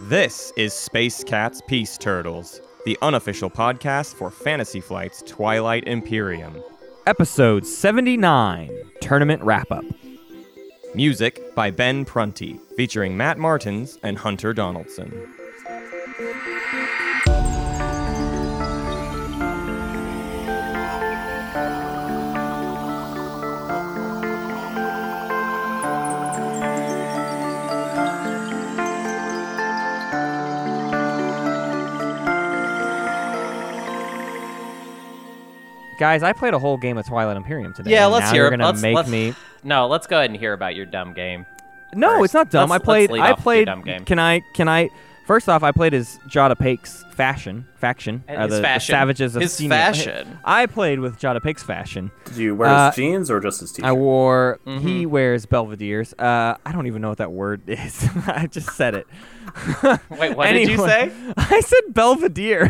This is Space Cats Peace Turtles, the unofficial podcast for Fantasy Flight's Twilight Imperium. Episode 79 Tournament Wrap Up. Music by Ben Prunty, featuring Matt Martins and Hunter Donaldson. Guys, I played a whole game of Twilight Imperium today. Yeah, let's now hear You're gonna Let's- make let's- me. No, let's go ahead and hear about your dumb game. No, first. it's not dumb. Let's- I played. I off with your played. dumb game. Can I? Can I? First off, I played as Jada Pake's fashion faction. And uh, his the, the fashion. Savages of His Senior- fashion. I played with Jada Pake's fashion. Did you wear Uh, his jeans or just his t-shirt? I wore. Mm-hmm. He wears Belvedere's. Uh, I don't even know what that word is. I just said it. Wait, what did you say? I said Belvedere.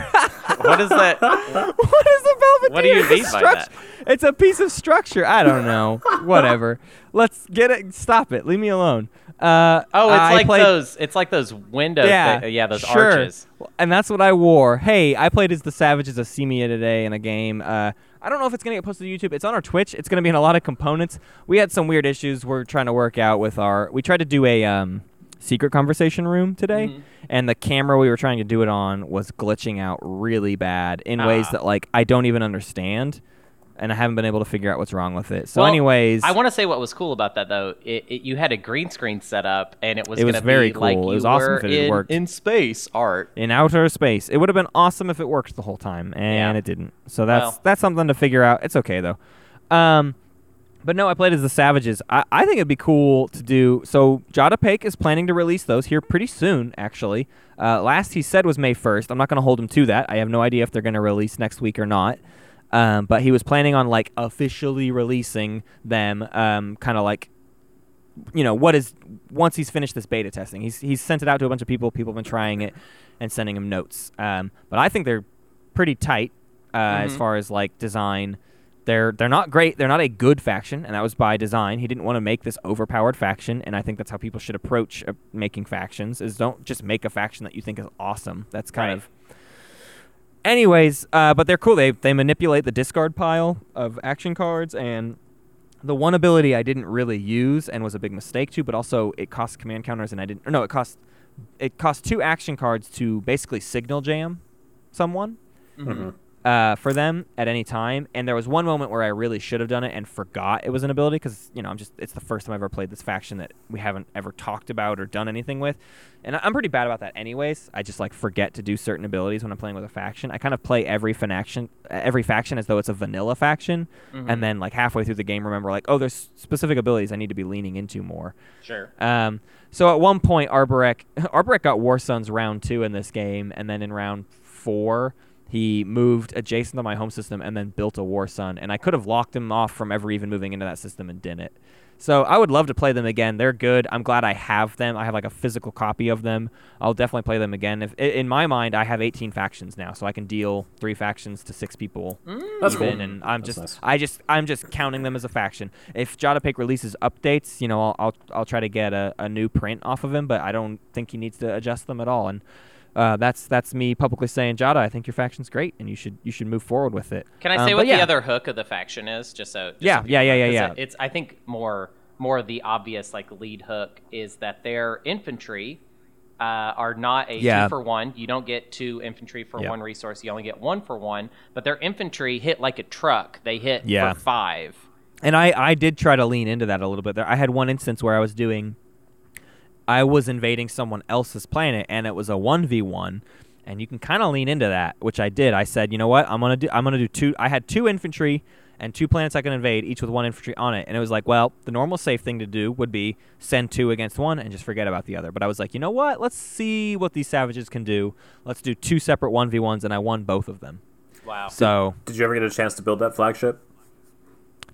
What is that? what is a Belvedere? What do you It's a mean by struct- that? It's a piece of structure. I don't know. Whatever. Let's get it. Stop it. Leave me alone. Uh, Oh, it's I like played, those. It's like those windows. Yeah, yeah, those sure. arches. And that's what I wore. Hey, I played as the Savages of Semia today in a game. Uh, I don't know if it's gonna get posted to YouTube. It's on our Twitch. It's gonna be in a lot of components. We had some weird issues we're trying to work out with our. We tried to do a um, secret conversation room today, Mm-hmm. and the camera we were trying to do it on was glitching out really bad in ways Ah. that like I don't even understand, and I haven't been able to figure out what's wrong with it. So, Well, anyways, I want to say what was cool about that though. It, it, you had a green screen set up, and it was. It was gonna very be Like cool. It was awesome if it had in, worked. in space art. in outer space. It would have been awesome if it worked the whole time, and Yeah. it didn't. So that's Well. that's something to figure out. It's okay though. Um, but no, I played as the Savages. I, I think it'd be cool to do. So Jada Pake is planning to release those here pretty soon. Actually, uh, last he said was May first. I'm not going to hold him to that. I have no idea if they're going to release next week or not. Um, but he was planning on like officially releasing them, um, kind of like you know what is once he's finished this beta testing he's he's sent it out to a bunch of people people have been trying it and sending him notes um, but i think they're pretty tight uh, as Mhm. far as like design they're they're not great they're not a good faction and that was by design he didn't want to make this overpowered faction and i think that's how people should approach uh, making factions is don't just make a faction that you think is awesome that's kind Right. of anyways uh, but they're cool they they manipulate the discard pile of action cards and the one ability I didn't really use and was a big mistake to, but also it cost command counters and I didn't. Or no, it cost it cost two action cards to basically signal jam someone Mm-hmm. Uh, for them at any time. And there was one moment where I really should have done it and forgot it was an ability because you know I'm just it's the first time I've ever played this faction that we haven't ever talked about or done anything with, and I'm pretty bad about that anyways. I just like forget to do certain abilities when I'm playing with a faction. I kind of play every faction every faction as though it's a vanilla faction, Mhm. and then like halfway through the game remember like oh there's specific abilities I need to be leaning into more. Sure. Um, so at one point, Arborec Arborec got War Suns round two in this game, and then in round four, he moved adjacent to my home system and then built a War Sun, and I could have locked him off from ever even moving into that system and didn't. So I would love to play them again. They're good. I'm glad I have them. I have like a physical copy of them. I'll definitely play them again. If in my mind, I have 18 factions now, so I can deal three factions to six people mm. That's even, cool. and I'm That's just nice. I just I'm just counting them as a faction. If Jadapik releases updates, you know, I'll I'll, I'll try to get a, a new print off of him, but I don't think he needs to adjust them at all. And uh, that's that's me publicly saying, Jada, I think your faction's great, and you should you should move forward with it. Can I Um, say but what yeah. the other hook of the faction is? Just so. Just Yeah, so yeah, yeah, yeah. it- It's I think more more the obvious like lead hook is that their infantry uh, are not a Yeah. two for one. You don't get two infantry for one resource. You only get one for one. But their infantry hit like a truck. They hit Yeah. for five. And I, I did try to lean into that a little bit there. I had one instance where I was doing I was invading someone else's planet and it was a 1v1 and you can kind of lean into that, which I did. I said, "You know what? I'm going to do I'm going to do two I had two infantry and two planets I can invade, each with one infantry on it." And it was like, well, the normal safe thing to do would be send two against one and just forget about the other. But I was like, "You know what? Let's see what these savages can do. Let's do two separate 1v1s and I won both of them." Wow. So, Did you ever get a chance to build that flagship?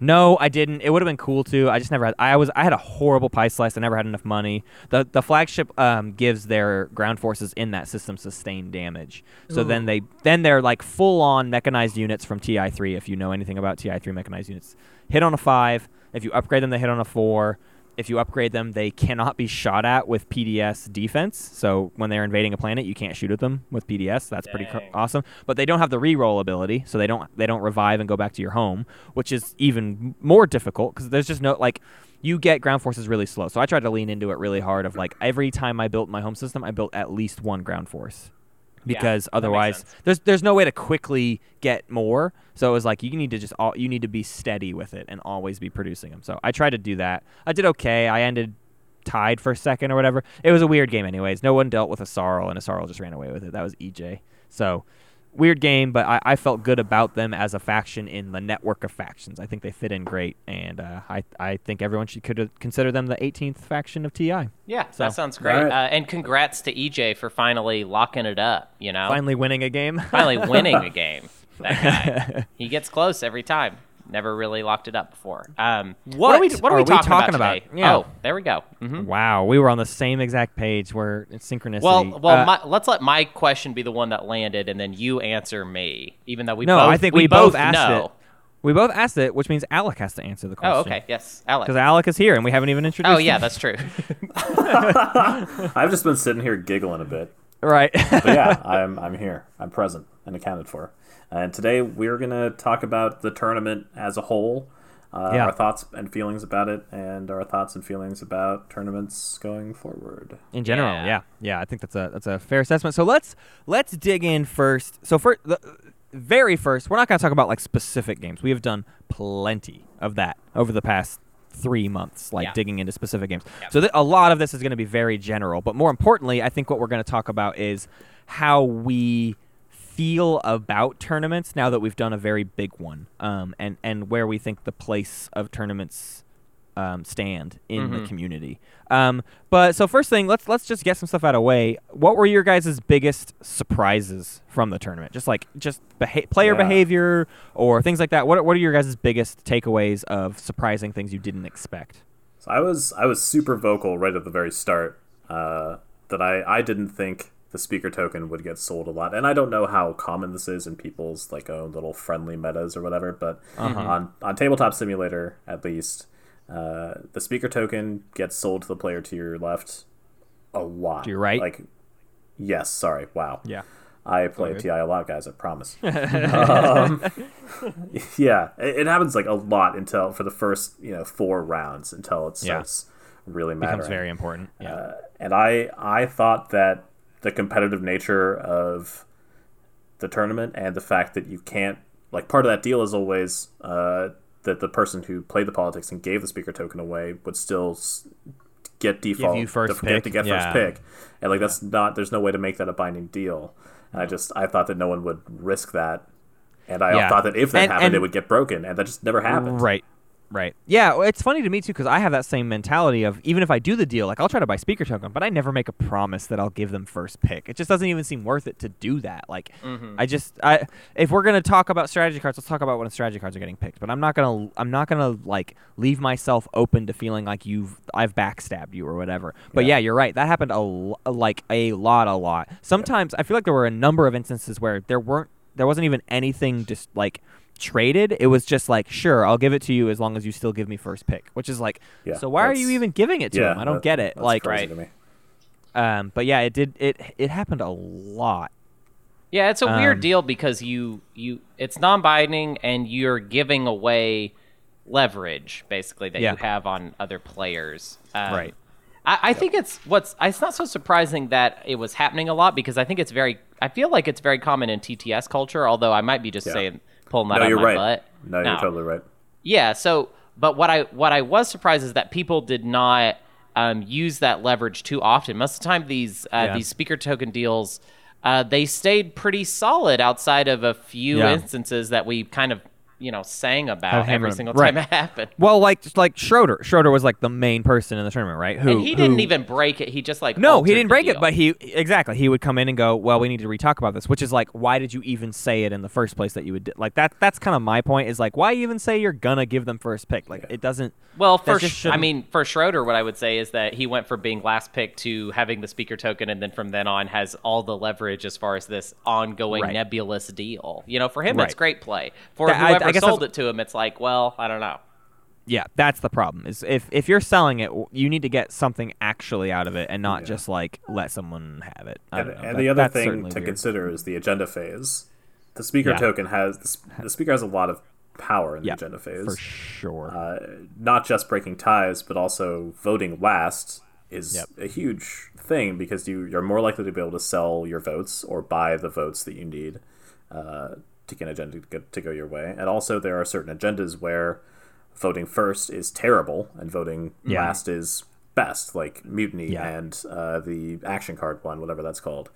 No, I didn't. It would have been cool to. I just never had. I was. I had a horrible pie slice. I never had enough money. the The flagship um, gives their ground forces in that system sustained damage. So then they then they're like full on mechanized units from TI three. If you know anything about TI three mechanized units, hit on a five. If you upgrade them, they hit on a four. If you upgrade them, they cannot be shot at with PDS defense. So when they're invading a planet, you can't shoot at them with PDS. That's pretty co- awesome. But they don't have the reroll ability, so they don't they don't revive and go back to your home, which is even more difficult because there's just no like you get ground forces really slow. So I tried to lean into it really hard. Of like every time I built my home system, I built at least one ground force because makes otherwise there's there's no way to quickly get more. So it was like you need to just all, you need to be steady with it and always be producing them. So I tried to do that. I did okay. I ended tied for second or whatever. It was a weird game anyways. No one dealt with a sorrel and a sorrel just ran away with it. That was EJ. So weird game, but I, I felt good about them as a faction in the network of factions. I think they fit in great, and uh, I I think everyone should could consider them the 18th faction of TI. Yeah, So- that sounds great. Alright. Uh, and congrats to EJ for finally locking it up. You know, Finally winning a game. finally winning a game. That guy, he gets close every time. Never really locked it up before. Um, what, are we, What what are, are we we talking, talking about, about? today? Yeah. Oh, there we go. hmm Wow, we were on the same exact page where it's synchronicity. Well, well, Uh, my, let's let my question be the one that landed, and then you answer me. Even though we no, both, I think we, both, asked know. it. We both asked it, which means Alec has to answer the question. Oh, okay. Yes, Alec. Because Alec is here, and we haven't even introduced. Oh, yeah, him. that's true. I've just been sitting here giggling a bit. right. But yeah, I'm I'm here. I'm present and accounted for. And today we're gonna talk about the tournament as a whole, uh, Yeah. our thoughts and feelings about it, and our thoughts and feelings about tournaments going forward. in general, Yeah. yeah. yeah, I think that's a that's a fair assessment. So let's let's dig in first. So for the very first, we're not going to talk about like specific games. We have done plenty of that over the past three months, like Yeah. digging into specific games. Yeah. So th- a lot of this is going to be very general, but more importantly, I think what we're going to talk about is how we feel about tournaments now that we've done a very big one, um, and and where we think the place of tournaments um, stand in the Mhm. community. Um, but so first thing, let's let's just get some stuff out of the way. What were your guys' biggest surprises from the tournament? Just like just beha- player Yeah. behavior or things like that. What are, what are your guys' biggest takeaways of surprising things you didn't expect? So I was I was super vocal right at the very start uh, that I I didn't think the speaker token would get sold a lot, and I don't know how common this is in people's like own little friendly metas or whatever, but on on tabletop simulator at least, uh, the speaker token gets sold to the player to your left a lot. To your right? like yes, sorry, wow. Yeah. I play. TI a lot, guys. I promise. um, yeah, it, it happens like a lot until for the first you know four rounds until it Yeah. really mattering. Becomes very important. Yeah. Uh, and I I thought that the competitive nature of the tournament and the fact that you can't like part of that deal is always uh, that the person who played the politics and gave the speaker token away would still get default you first to, get- pick, to get yeah. first pick, and like that's not there's no way to make that a binding deal. And I just I thought that no one would risk that, and I Yeah. thought that if that And- happened, and- it would get broken, and that just never happened. Right. Right. Yeah, it's funny to me too because I have that same mentality of even if I do the deal, like I'll try to buy speaker token, but I never make a promise that I'll give them first pick. It just doesn't even seem worth it to do that. Like mm-hmm. I just I if we're gonna talk about strategy cards, let's talk about when strategy cards are getting picked. But I'm not gonna I'm not gonna like leave myself open to feeling like you've I've backstabbed you or whatever. But yeah, Yeah. you're right. That happened a l- like a lot, a lot. Sometimes I feel like there were a number of instances where there weren't there wasn't even anything just like traded. It was just like, sure, I'll give it to you as long as you still give me first pick, which is like, Yeah, so why are you even giving it to Yeah, him? I don't that- get it. that's Like, crazy to me. um, but yeah, it did. It it happened a lot. Yeah, it's a weird Um, deal because you you it's non-binding and you're giving away leverage basically that Yeah. you have on other players. Um, Right. I, I think it's what's it's not so surprising that it was happening a lot because I think it's very I feel like it's very common in TTS culture. Although I might be just Yeah. saying pulling that No, out you're of my right. butt. No, you're totally right. Yeah. So, but what I what I was surprised is that people did not um, use that leverage too often. Most of the time, these uh, Yeah. these speaker token deals, uh, they stayed pretty solid outside of a few Yeah. instances that we kind of you know sang about every single right. time it happened. Well, like like Schroeder. Schroeder was like the main person in the tournament, right? Who and he didn't who- even break it. He just like No, he didn't break it, but he exactly he would come in and go, "Well, we need to re-talk about this," which is like, why did you even say it in the first place that you would like that? That's kind of my point. Is like, why even say you're gonna give them first pick? Like, it doesn't. Well, for I mean, for Schroeder, what I would say is that he went from being last pick to having the speaker token, and then from then on has all the leverage as far as this ongoing Right. nebulous deal. You know, for him, Right. it's great play. For That- I- I whoever guess sold it to him, it's like, well, I don't know. Yeah, that's the problem. Is if if you're selling it, you need to get something actually out of it, and not Yeah. just like let someone have it. And, and That- the other thing to weird. consider is the agenda phase. The speaker Yeah. token has the, speaker has a lot of power in Yeah, the agenda phase. for sure. uh, not just breaking ties, but also voting last is Yep. a huge thing because you, you're more likely to be able to sell your votes or buy the votes that you need uh, to get an agenda to go, your way. And also, there are certain agendas where voting first is terrible and voting Yeah. last is best, like Mutiny Yeah. and uh, the action card one, whatever that's called.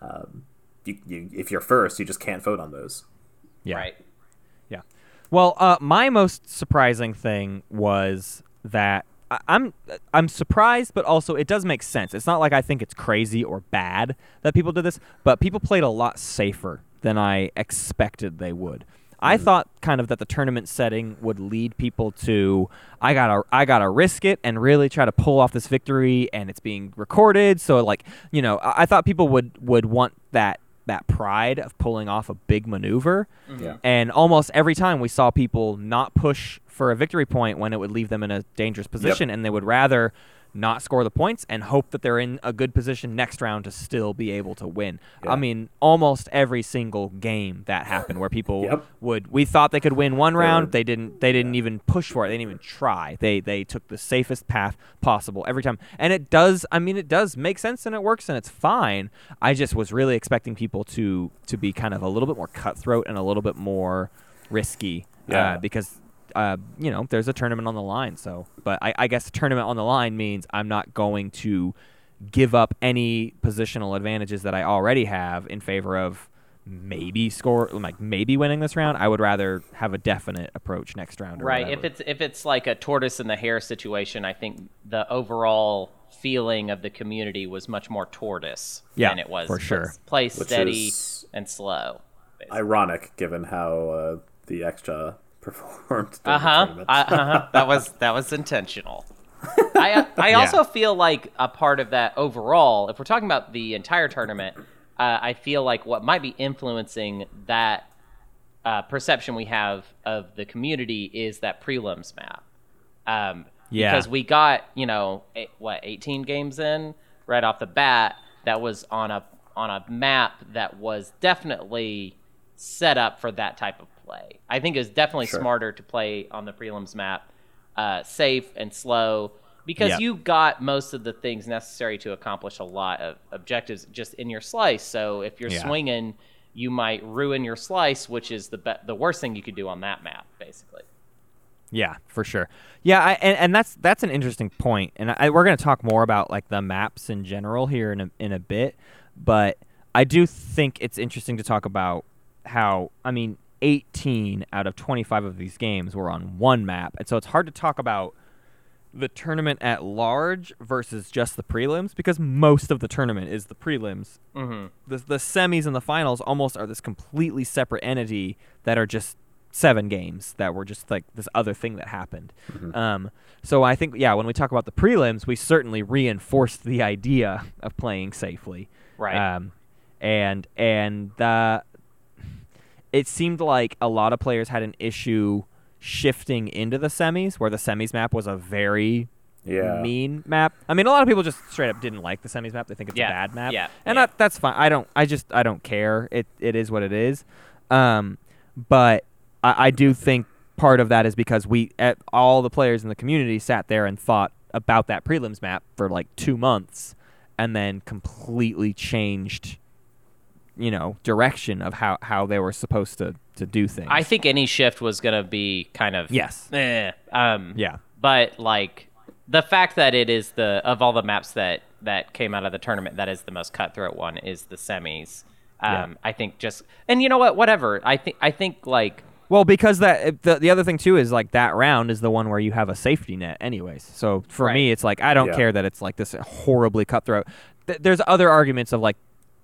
Um, you, you, if you're first, you just can't vote on those. yeah. Right. Yeah. Well, uh, my most surprising thing was that I- I'm I'm surprised, but also it does make sense. It's not like I think it's crazy or bad that people did this, but people played a lot safer than I expected they would. I hmm. thought kind of that the tournament setting would lead people to I gotta I gotta risk it and really try to pull off this victory, and it's being recorded. So like you know I, I thought people would would want that that pride of pulling off a big maneuver. Mm-hmm. Yeah. And almost every time we saw people not push for a victory point when it would leave them in a dangerous position, and they would rather not score the points and hope that they're in a good position next round to still be able to win. Yeah. I mean, almost every single game that happened where people Yep. would we thought they could win one round, they didn't they didn't even push for it. They didn't even try. They they took the safest path possible every time. And it does I mean it does make sense and it works and it's fine. I just was really expecting people to to be kind of a little bit more cutthroat and a little bit more risky Yeah. uh, because uh, you know there's a tournament on the line. So, but I, I guess a tournament on the line means I'm not going to give up any positional advantages that I already have in favor of maybe score like maybe winning this round. I would rather have a definite approach next round. Or Right. whatever. If it's if it's like a tortoise and the hare situation, I think the overall feeling of the community was much more tortoise Yeah, than it was for sure. let's Play Which steady and slow. Ironic, given how uh, the extra performed. Uh huh. Uh huh. That was that was intentional. I I also feel like a part of that overall, if we're talking about the entire tournament, uh, I feel like what might be influencing that uh, perception we have of the community is that prelims map. Um, Yeah. Because we got you know eight, what 18 games in right off the bat that was on a on a map that was definitely set up for that type of play. I think it was definitely Sure. smarter to play on the prelims map, uh, safe and slow, because Yeah. you got most of the things necessary to accomplish a lot of objectives just in your slice. So if you're Yeah. swinging, you might ruin your slice, which is the be- the worst thing you could do on that map, basically. Yeah, for sure. Yeah, I, and, and that's that's an interesting point, and I, we're going to talk more about like the maps in general here in a, in a bit. But I do think it's interesting to talk about how I mean, 18 out of 25 of these games were on one map, and so it's hard to talk about the tournament at large versus just the prelims because most of the tournament is the prelims. Mm-hmm. The the semis and the finals almost are this completely separate entity that are just seven games that were just like this other thing that happened. Um, so I think yeah, when we talk about the prelims, we certainly reinforced the idea of playing safely. Right. Um, and and uh, it seemed like a lot of players had an issue shifting into the semis, where the semis map was a very Yeah. mean map. I mean, a lot of people just straight up didn't like the semis map. They think it's Yeah, a bad map. yeah, and yeah. That, that's fine. I don't. I just I don't care. It it is what it is. Um, but I, I do think part of that is because we at, all the players in the community sat there and thought about that prelims map for like two months, and then completely changed. You know, direction of how, how they were supposed to, to do things. I think any shift was going to be kind of yes. eh, um, Yeah. but like the fact that it is the of all the maps that that came out of the tournament that is the most cutthroat one is the semis um Yeah. i think just and you know what whatever i think i think like Well, because that the the other thing too is like that round is the one where you have a safety net, anyways. So for me, it's like I don't Yeah. care that it's like this horribly cutthroat. Th- there's other arguments of like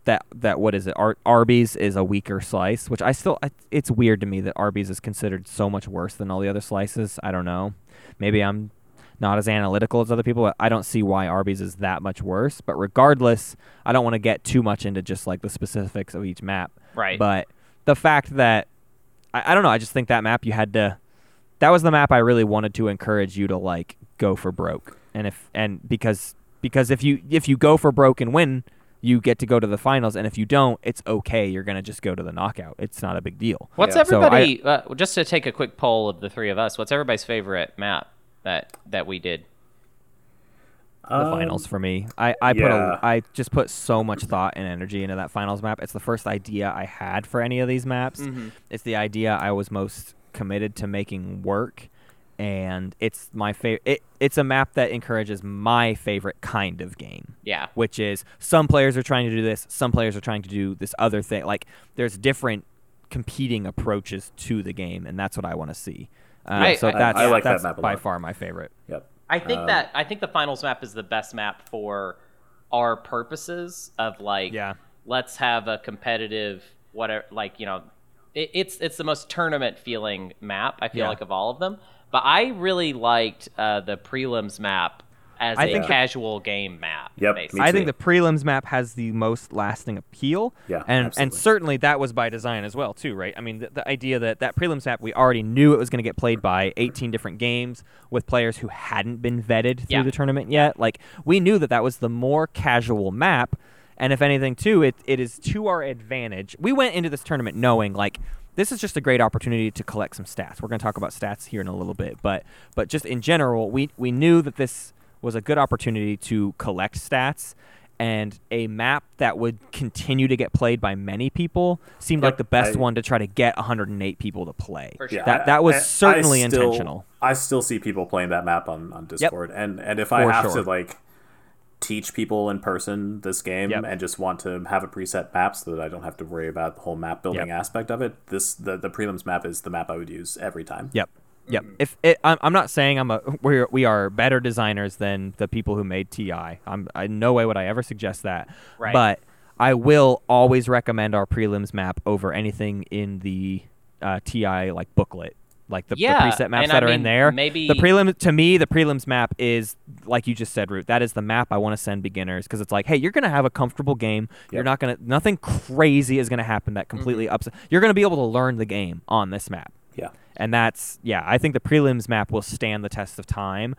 that that what is it? Ar- Arby's is a weaker slice, which I still I, it's weird to me that Arby's is considered so much worse than all the other slices. I don't know. Maybe I'm not as analytical as other people. but I don't see why Arby's is that much worse. But regardless, I don't want to get too much into just like the specifics of each map. Right. But the fact that I, I don't know, I just think that map you had to that was the map I really wanted to encourage you to like go for broke. And if and because because if you if you go for broke and win, you get to go to the finals. And if you don't, it's okay. You're gonna just go to the knockout. It's not a big deal. What's Yeah. So I- everybody? uh, just to take a quick poll of the three of us, what's everybody's favorite map that that we did? the Um, finals for me. I, I put a, I just put so much thought and energy into that finals map. It's the first idea I had for any of these maps. It's the idea I was most committed to making work, and it's my favorite. It, it's a map that encourages my favorite kind of game. Yeah. which is some players are trying to do this, some players are trying to do this other thing. Like there's different competing approaches to the game, and that's what I want to see. Uh, I- so I- that's I like that that's map by far my favorite. Yep. I think Um, that I think the finals map is the best map for our purposes of like Yeah. let's have a competitive whatever like you know it, it's it's the most tournament feeling map I feel Yeah. like of all of them but I really liked uh, the prelims map as I a think- casual game map Yep, basically. I think the prelims map has the most lasting appeal. Yeah, and and certainly that was by design as well too, right? I mean, the, the idea that that prelims map we already knew it was going to get played by 18 different games with players who hadn't been vetted through Yeah. the tournament yet. Like we knew that that was the more casual map, and if anything, too, it it is to our advantage. We went into this tournament knowing like. This is just a great opportunity to collect some stats. We're going to talk about stats here in a little bit, but but just in general, we we knew that this was a good opportunity to collect stats and a map that would continue to get played by many people seemed like Yep, the best I- one to try to get 108 people to play. For sure. Yeah, That that was I- I certainly still- intentional. I still see people playing that map on, on Discord, and and if I For have sure. to like teach people in person this game Yep. and just want to have a preset map so that I don't have to worry about the whole map building Yep. aspect of it, this the the prelims map is the map I would use every time. Yep. Yep. If it, I'm, I'm not saying I'm a we're, we are better designers than the people who made TI. I'm I no way would I ever suggest that. Right. But I will always recommend our prelims map over anything in the uh, TI like booklet. Like the, the preset maps that I are in there. maybe- the prelim to me the prelims map is like you just said, Root. That is the map I want to send beginners because it's like, hey, you're gonna have a comfortable game. You're not gonna nothing crazy is gonna happen that completely Mm-hmm. upset. You're gonna be able to learn the game on this map. Yeah. And that's yeah, I think the prelims map will stand the test of time.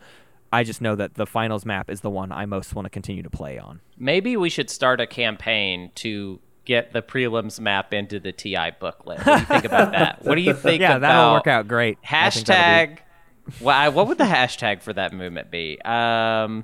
I just know that the finals map is the one I most want to continue to play on. maybe we should start a campaign to get the prelims map into the TI booklet what do you think about that what do you think yeah, that'll work out great. I Hashtag. Well, I- what would the hashtag for that movement be? Um,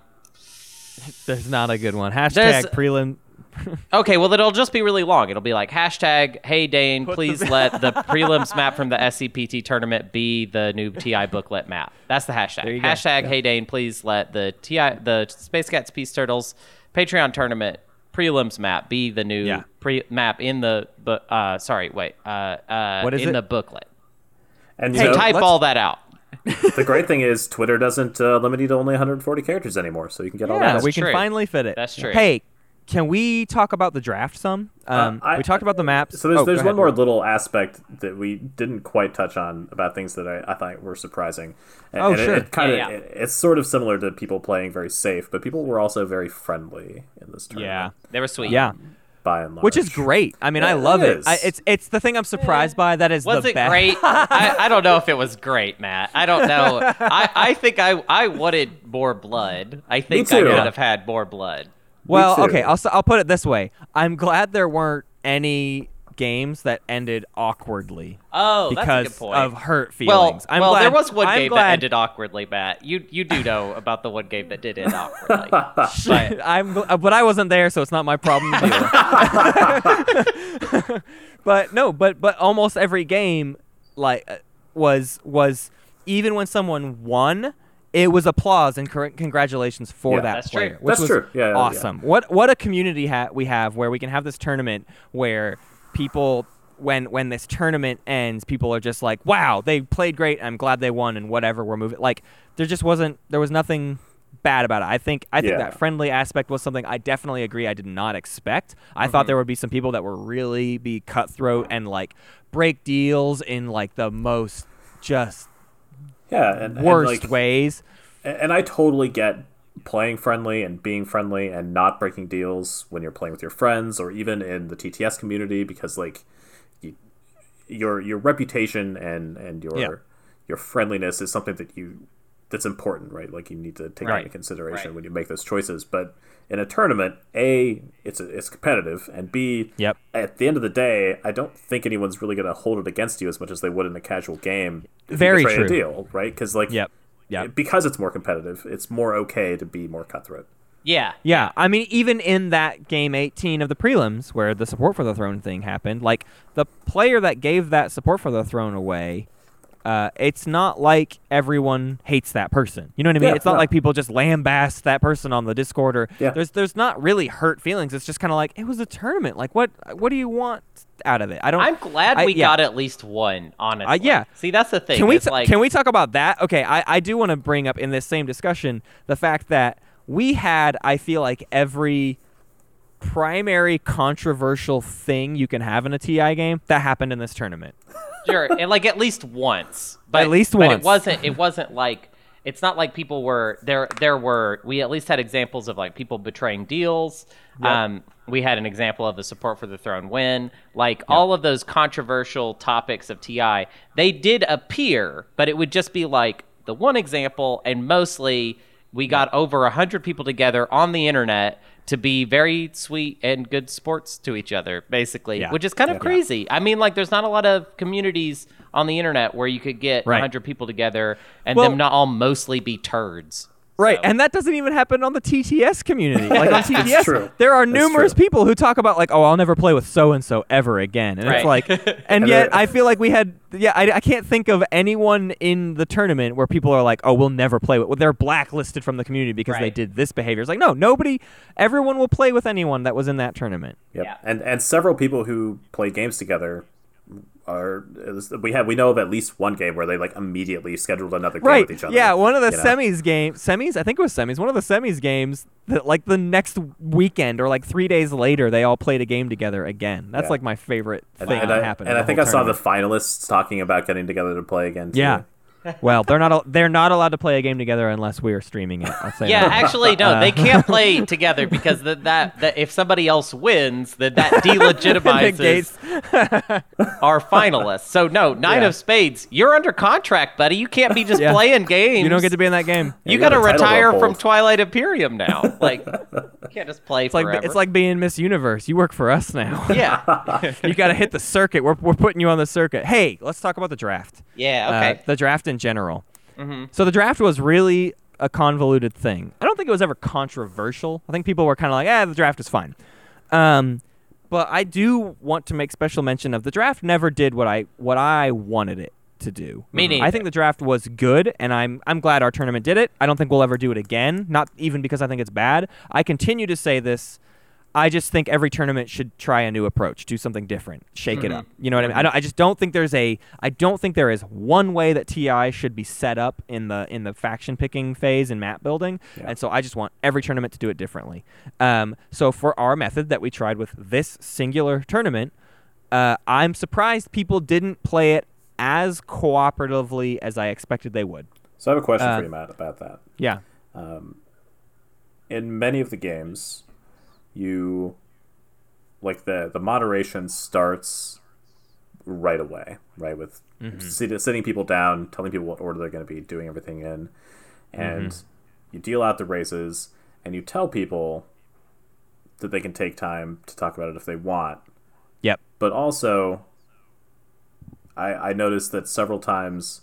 there's not a good one. Hashtag prelim. okay, well, it'll just be really long. It'll be like hashtag Hey Dane, please let the prelims map from the SCPT tournament be the new TI booklet map. That's the hashtag. You go. Hashtag Hey Dane, please let the TI the Space Cats Peace Turtles Patreon tournament prelims map be the new Yeah. pre map in the bu- uh sorry wait uh uh What is in it? the booklet. And you So type all that out. the great thing is Twitter doesn't uh, limit you to only 140 characters anymore, so you can get all Yeah, that. we true. can finally fit it. That's true. Hey, can we talk about the draft some? Um, I- we talked about the maps. So there's, Oh, there's one ahead, more little aspect that we didn't quite touch on about things that I, I thought were surprising. And, Oh, and sure. It, kind of Yeah, yeah. it- it's sort of similar to people playing very safe, but people were also very friendly in this tournament. Yeah. They were sweet. yeah, by and large. which is great. I mean, I love it it. is. I, it's it's the thing I'm surprised by. That is Was the it best. great? I, I don't know if it was great, Matt. I don't know. I, I think I I wanted more blood. I think I too. could have had more blood. Well, okay, I'll s- I'll put it this way. I'm glad there weren't any games that ended awkwardly Oh, because that's a good point. of hurt well, feelings. I'm well, glad, there was one I'm game that ended awkwardly, Matt. You you do know about the one game that did end awkwardly. but I'm, but I wasn't there, so it's not my problem to deal with. but no, but but almost every game, like, uh, was was even when someone won, it was applause and congratulations for Yeah. that That's true. which That's was true. Yeah, yeah, yeah. awesome. What what a community ha- we have where we can have this tournament where people. When when this tournament ends, people are just like, "Wow, they played great. I'm glad they won, and whatever. We're moving." Like there just wasn't there was nothing bad about it. I think I think Yeah. that friendly aspect was something I definitely agree I did not expect. I thought mm-hmm. there would be some people that were really be cutthroat and like break deals in like the most just yeah, and, and, worst like, ways. and I totally get playing friendly and being friendly and not breaking deals when you're playing with your friends or even in the TTS community because like you, your your reputation and and your Yeah. your friendliness is something that you that's important, right? Like you need to take Right. into consideration Right. when you make those choices. But in a tournament, a it's a, it's competitive, and b Yep. at the end of the day, I don't think anyone's really going to hold it against you as much as they would in a casual game. If Very betray true. A deal, right? Because like Yep. Yep. because it's more competitive, it's more okay to be more cutthroat. Yeah. Yeah, I mean, even in that game 18 of the prelims, where the support for the throne thing happened, like the player that gave that support for the throne away, uh, it's not like everyone hates that person. You know what I mean? Yeah, it's not no. like people just lambast that person on the Discord or Yeah. there's there's not really hurt feelings. It's just kind of like it was a tournament. Like what what do you want out of it? I don't. I'm glad I- we yeah. got at least one, honestly. yeah. See, that's the thing. Can we t- like, can we talk about that? Okay, I, I do want to bring up in this same discussion the fact that we had I feel like every primary controversial thing you can have in a TI game that happened in this tournament. Sure, and like at least once. But, least but once. it wasn't. It wasn't like. It's not like people were there. There were we at least had examples of like people betraying deals. Um, we had an example of a support for the throne win. Like all of those controversial topics of TI, they did appear, but it would just be like the one example, and mostly we got over a hundred people together on the internet to be very sweet and good sports to each other, basically, Yeah. which is kind of Yeah. crazy. I mean, like, there's not a lot of communities on the internet where you could get a Right. 100 people together and Well- them not all mostly be turds. Right, So- and that doesn't even happen on the TTS community. Like on TTS, true. there are That's numerous true. people who talk about like, "Oh, I'll never play with so and so ever again," and it's like, and, And yet I feel like we had, yeah, I, I can't think of anyone in the tournament where people are like, "Oh, we'll never play with." Well, they're blacklisted from the community because they did this behavior. It's like, no, nobody, everyone will play with anyone that was in that tournament. Yep. Yeah. And and several people who play games together are we have we know of at least one game where they like immediately scheduled another game Right. with each other. Yeah, one of the you know? semis game semis, I think it was semis, one of the semis games that like the next weekend or like 3 days later they all played a game together again. That's Yeah. like my favorite And, thing and that I, happened. and I think I saw the finalists talking about getting together to play again. Too. Yeah. Well, they're not they're not allowed to play a game together unless we are streaming it. I'll say Yeah, that. actually, no, Uh, they can't play together because that, that that if somebody else wins, then that delegitimizes our finalists. So no, nine Yeah. of spades, you're under contract, buddy. You can't be just Yeah. playing games. You don't get to be in that game. You you got to got a title to retire from. Twilight Imperium now. Like, you can't just play It's like it's like being Miss Universe. You work for us now. yeah, you got to hit the circuit. We're, we're putting you on the circuit. Hey, let's talk about the draft. Yeah. Uh, Okay. Mm-hmm. the draft in general. So the draft was really a convoluted thing. I don't think it was ever controversial. I think people were kind of like, "Ah, the draft is fine." Um, but I do want to make special mention of the draft. Never did what I what I wanted it to do. Me I think the draft was good, and I'm I'm glad our tournament did it. I don't think we'll ever do it again. Not even because I think it's bad. I continue to say this. I just think every tournament should try a new approach, do something different, shake it up. You know what I mean? I, don't, I just don't think there's a I don't think there is one way that TI should be set up in the in the faction picking phase and map building, Yeah. and so I just want every tournament to do it differently. Um, so for our method that we tried with this singular tournament, uh, I'm surprised people didn't play it as cooperatively as I expected they would. So I have a question Uh, for you, Matt, about that. Yeah. In many of the games, you like the the moderation starts right away, right? With mm-hmm. sit, sitting people down, telling people what order they're going to be doing everything in, mm-hmm. and you deal out the races, and you tell people that they can take time to talk about it if they want. Yep. But also, I I noticed that several times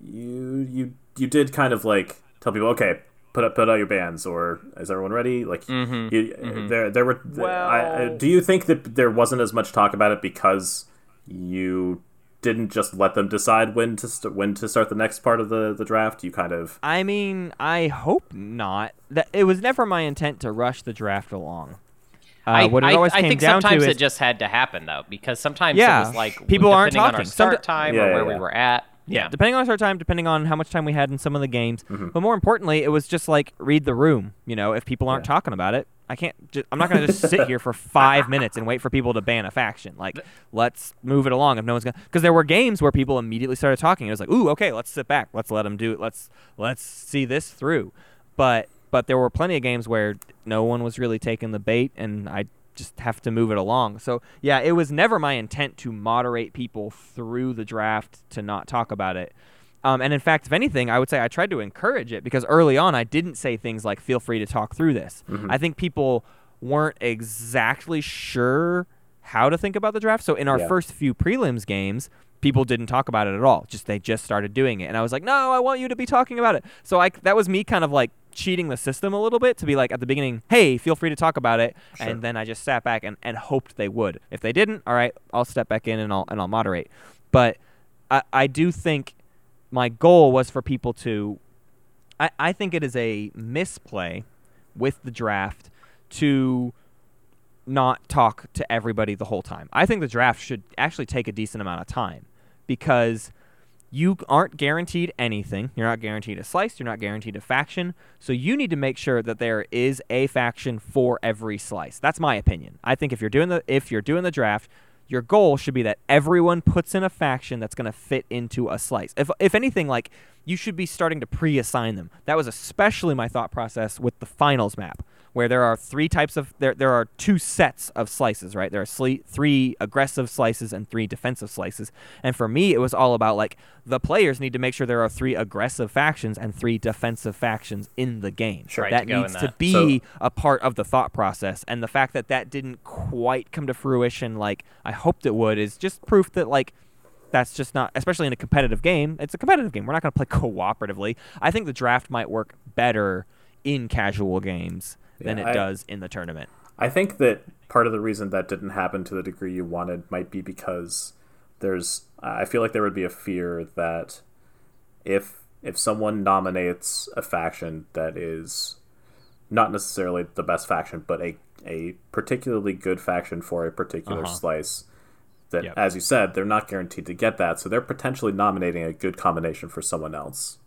you you you did kind of like tell people, okay, put up put out your bands, or is everyone ready? Like, you, there there were. I, I, do you think that there wasn't as much talk about it because you didn't just let them decide when to st- when to start the next part of the the draft? You kind of I mean, I hope not. That it was never my intent to rush the draft along. Uh, I, what it I- always I came think down sometimes to it is just had to happen though, because sometimes Yeah, it was like people aren't depending on our talking. Some- start time Yeah, or yeah, where we were at. Yeah, depending on our time, depending on how much time we had in some of the games. Mm-hmm. But more importantly, it was just like read the room. You know, if people aren't Yeah. talking about it, I can't. Just, I'm not going to just sit here for five minutes and wait for people to ban a faction. Like, let's move it along. If no one's going, because there were games where people immediately started talking. It was like, ooh, okay, let's sit back. Let's let them do it. Let's let's see this through. But but there were plenty of games where no one was really taking the bait, and I just have to move it along. So yeah, it was never my intent to moderate people through the draft to not talk about it. Um, and in fact, if anything, I would say I tried to encourage it because early on I didn't say things like "feel free to talk through this." I think people weren't exactly sure how to think about the draft. So in our Yeah. first few prelims games, people didn't talk about it at all. Just they just started doing it, and I was like, "No, I want you to be talking about it." So I that was me kind of like cheating the system a little bit to be like at the beginning, "Hey, feel free to talk about it," Sure. and then I just sat back and, and hoped they would. If they didn't, all right, I'll step back in and I'll and I'll moderate. But I I do think my goal was for people to I, I think it is a misplay with the draft to not talk to everybody the whole time. I think the draft should actually take a decent amount of time because you aren't guaranteed anything. You're not guaranteed a slice, you're not guaranteed a faction. So you need to make sure that there is a faction for every slice. That's my opinion. I think if you're doing the if you're doing the draft, your goal should be that everyone puts in a faction that's going to fit into a slice. If if anything like you should be starting to pre-assign them. That was especially my thought process with the finals map where there are three types of there there are two sets of slices, right? There are sli- three aggressive slices and three defensive slices. And for me, it was all about like the players need to make sure there are three aggressive factions and three defensive factions in the game. Sure. Right, that to needs to that. be a part of the thought process. And the fact that that didn't quite come to fruition like I hoped it would is just proof that like that's just not especially in a competitive game it's a competitive game we're not going to play cooperatively i think the draft might work better in casual games than Yeah, it I- does in the tournament I think that part of the reason that didn't happen to the degree you wanted might be because there's I feel like there would be a fear that if if someone nominates a faction that is not necessarily the best faction but a a particularly good faction for a particular Uh-huh. slice that Yep. as you said they're not guaranteed to get that so they're potentially nominating a good combination for someone else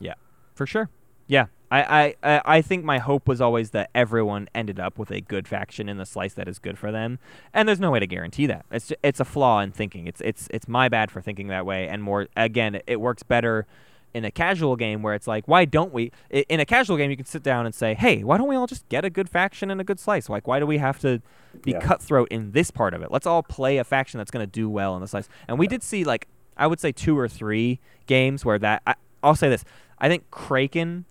yeah for sure yeah I, I, I think my hope was always that everyone ended up with a good faction in the slice that is good for them, and there's no way to guarantee that. It's ju- it's a flaw in thinking. It's it's it's my bad for thinking that way, and more again, it, works better in a casual game where it's like, why don't we? In a casual game, you can sit down and say, hey, why don't we all just get a good faction and a good slice? Like, why do we have to be Yeah. cutthroat in this part of it? Let's all play a faction that's going to do well in the slice. And we did see like I would say two or three games where that. I, I'll say this. I think Kraken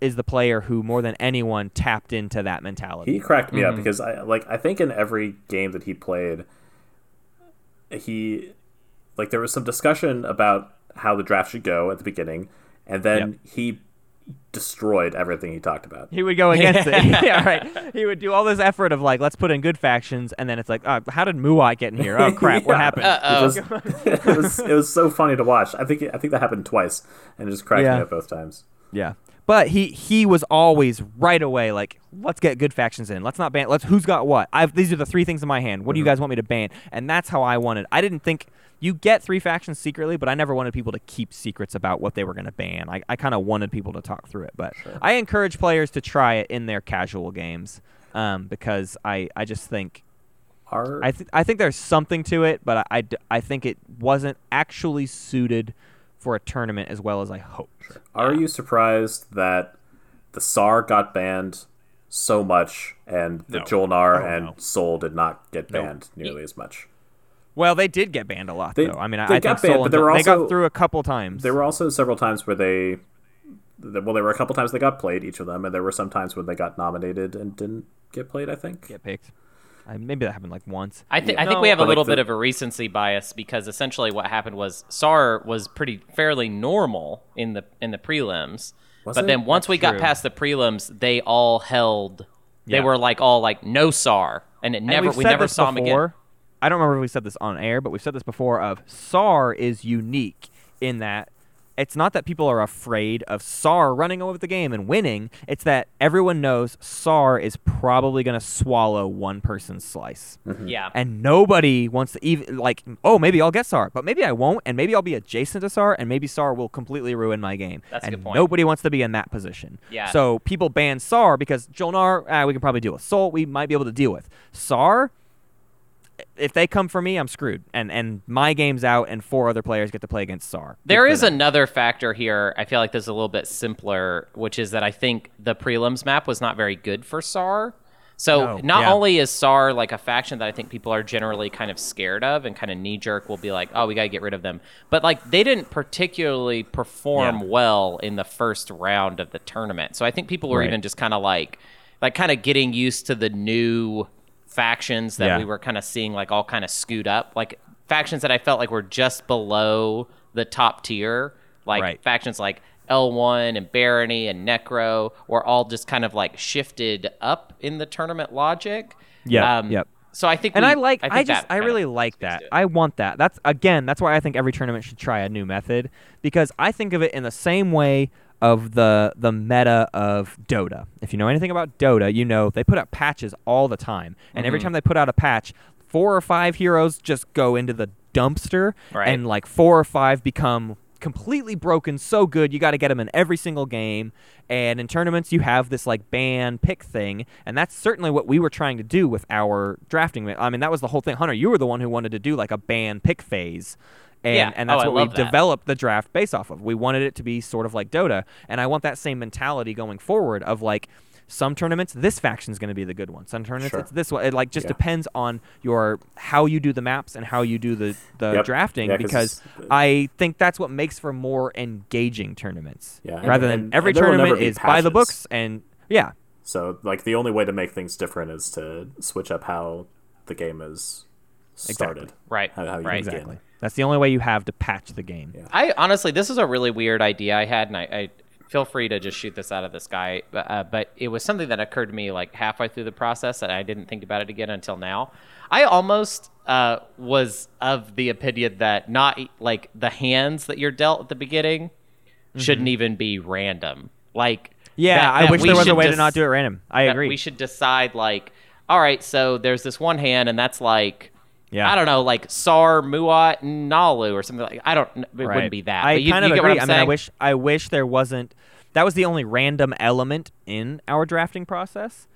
is the player who more than anyone tapped into that mentality. He cracked me Mm-hmm. up because I like I think in every game that he played, he like there was some discussion about how the draft should go at the beginning, and then he destroyed everything he talked about. He would go against it. yeah, right. He would do all this effort of like, let's put in good factions, and then it's like, oh, how did Muaat get in here? Oh crap, what happened? It was, it was it was so funny to watch. I think I think that happened twice, and it just cracked Yeah. me up both times. Yeah. But he he was always right away like, let's get good factions in. Let's not ban. Let's who's got what. I've these are the three things in my hand. What do you guys want me to ban? And that's how I wanted. I didn't think you get three factions secretly, but I never wanted people to keep secrets about what they were going to ban. I, I kind of wanted people to talk through it. But I encourage players to try it in their casual games um, because I I just think Our I, th- I think there's something to it, but I I think it wasn't actually suited for a tournament as well as I hoped. Are you surprised that the Saar got banned so much and the No. Jolnar Oh, and no. Sol did not get Nope. banned nearly as much? Well, they did get banned a lot, They- though. I mean, I, they I got think banned, but and there were they got through a couple times. There were also several times where they, well, there were a couple times they got played, each of them, and there were some times when they got nominated and didn't get played. I think. get picked. I, maybe that happened like once. I, th- Yeah. I think No, we have a but like little the- bit of a recency bias because essentially what happened was Saar was pretty fairly normal in the in the prelims, but it? then once we got past the prelims, they all held. They Yeah. were like all like no Saar, and it never we've we never this saw him before. again. I don't remember if we said this on air, but we've said this before. Of Saar is unique in that it's not that people are afraid of Saar running over the game and winning. It's that everyone knows Saar is probably going to swallow one person's slice. Yeah, and nobody wants to even like oh maybe i'll get Saar but maybe i won't and maybe i'll be adjacent to Saar and maybe Saar will completely ruin my game That's a and good point. nobody wants to be in that position Yeah. so people ban Saar because jolnar ah, we can probably deal with Sol we might be able to deal with Saar if they come for me i'm screwed and and my game's out and four other players get to play against Saar There is another factor here. I feel like this is a little bit simpler, which is that I think the prelims map was not very good for Saar. So No, not yeah. only is Saar like a faction that I think people are generally kind of scared of and kind of knee jerk will be like, oh, we got to get rid of them. But like they didn't particularly perform Yeah. well in the first round of the tournament. So I think people were Right. even just kind of like, like kind of getting used to the new factions that Yeah. we were kind of seeing like all kind of scoot up, like factions that I felt like were just below the top tier, like Right. factions like L1 and Barony and Nekro were all just kind of like shifted up in the tournament logic. Yeah, Um, yep. So I think, and we- I like I, think just I really like that. I want that. That's again, that's why I think every tournament should try a new method because I think of it in the same way of the the meta of Dota. If you know anything about Dota, you know they put out patches all the time. And Mm-hmm. every time they put out a patch, four or five heroes just go into the dumpster Right. and like four or five become completely broken so good you got to get them in every single game and in tournaments you have this like ban pick thing and that's certainly what we were trying to do with our drafting i mean that was the whole thing hunter you were the one who wanted to do like a ban pick phase and, Yeah. and Oh, that's I what we love that. developed the draft based off of we wanted it to be sort of like dota and i want that same mentality going forward of like some tournaments this faction's going to be the good one some tournaments Sure. it's this one it like just Yeah. depends on your how you do the maps and how you do the the Yep. drafting Yeah, 'cause because I think that's what makes for more engaging tournaments. Yeah, and- Rather than and- every and never tournament is by the books and yeah, So like the only way to make things different is to switch up how the game is started. Right, How, how you right. begin. exactly. That's the only way you have to patch the game. Yeah. I honestly, this is a really weird idea I had, and I, I feel free to just shoot this out of the sky. But, uh, but it was something that occurred to me like halfway through the process, and I didn't think about it again until now. I almost uh, was of the opinion that not like the hands that you're dealt at the beginning shouldn't even be random. Like, Mm-hmm. Yeah, that- I that wish there was a should way to not do it random. I agree. We should decide like, all right, so there's this one hand, and that's like. Yeah. I don't know, like Saar, Muaat, Naalu or something like. I don't. It Right. wouldn't be that. I but you, kind of you get agree. I I'm mean, I wish I wish there wasn't. That was the only random element in our drafting process.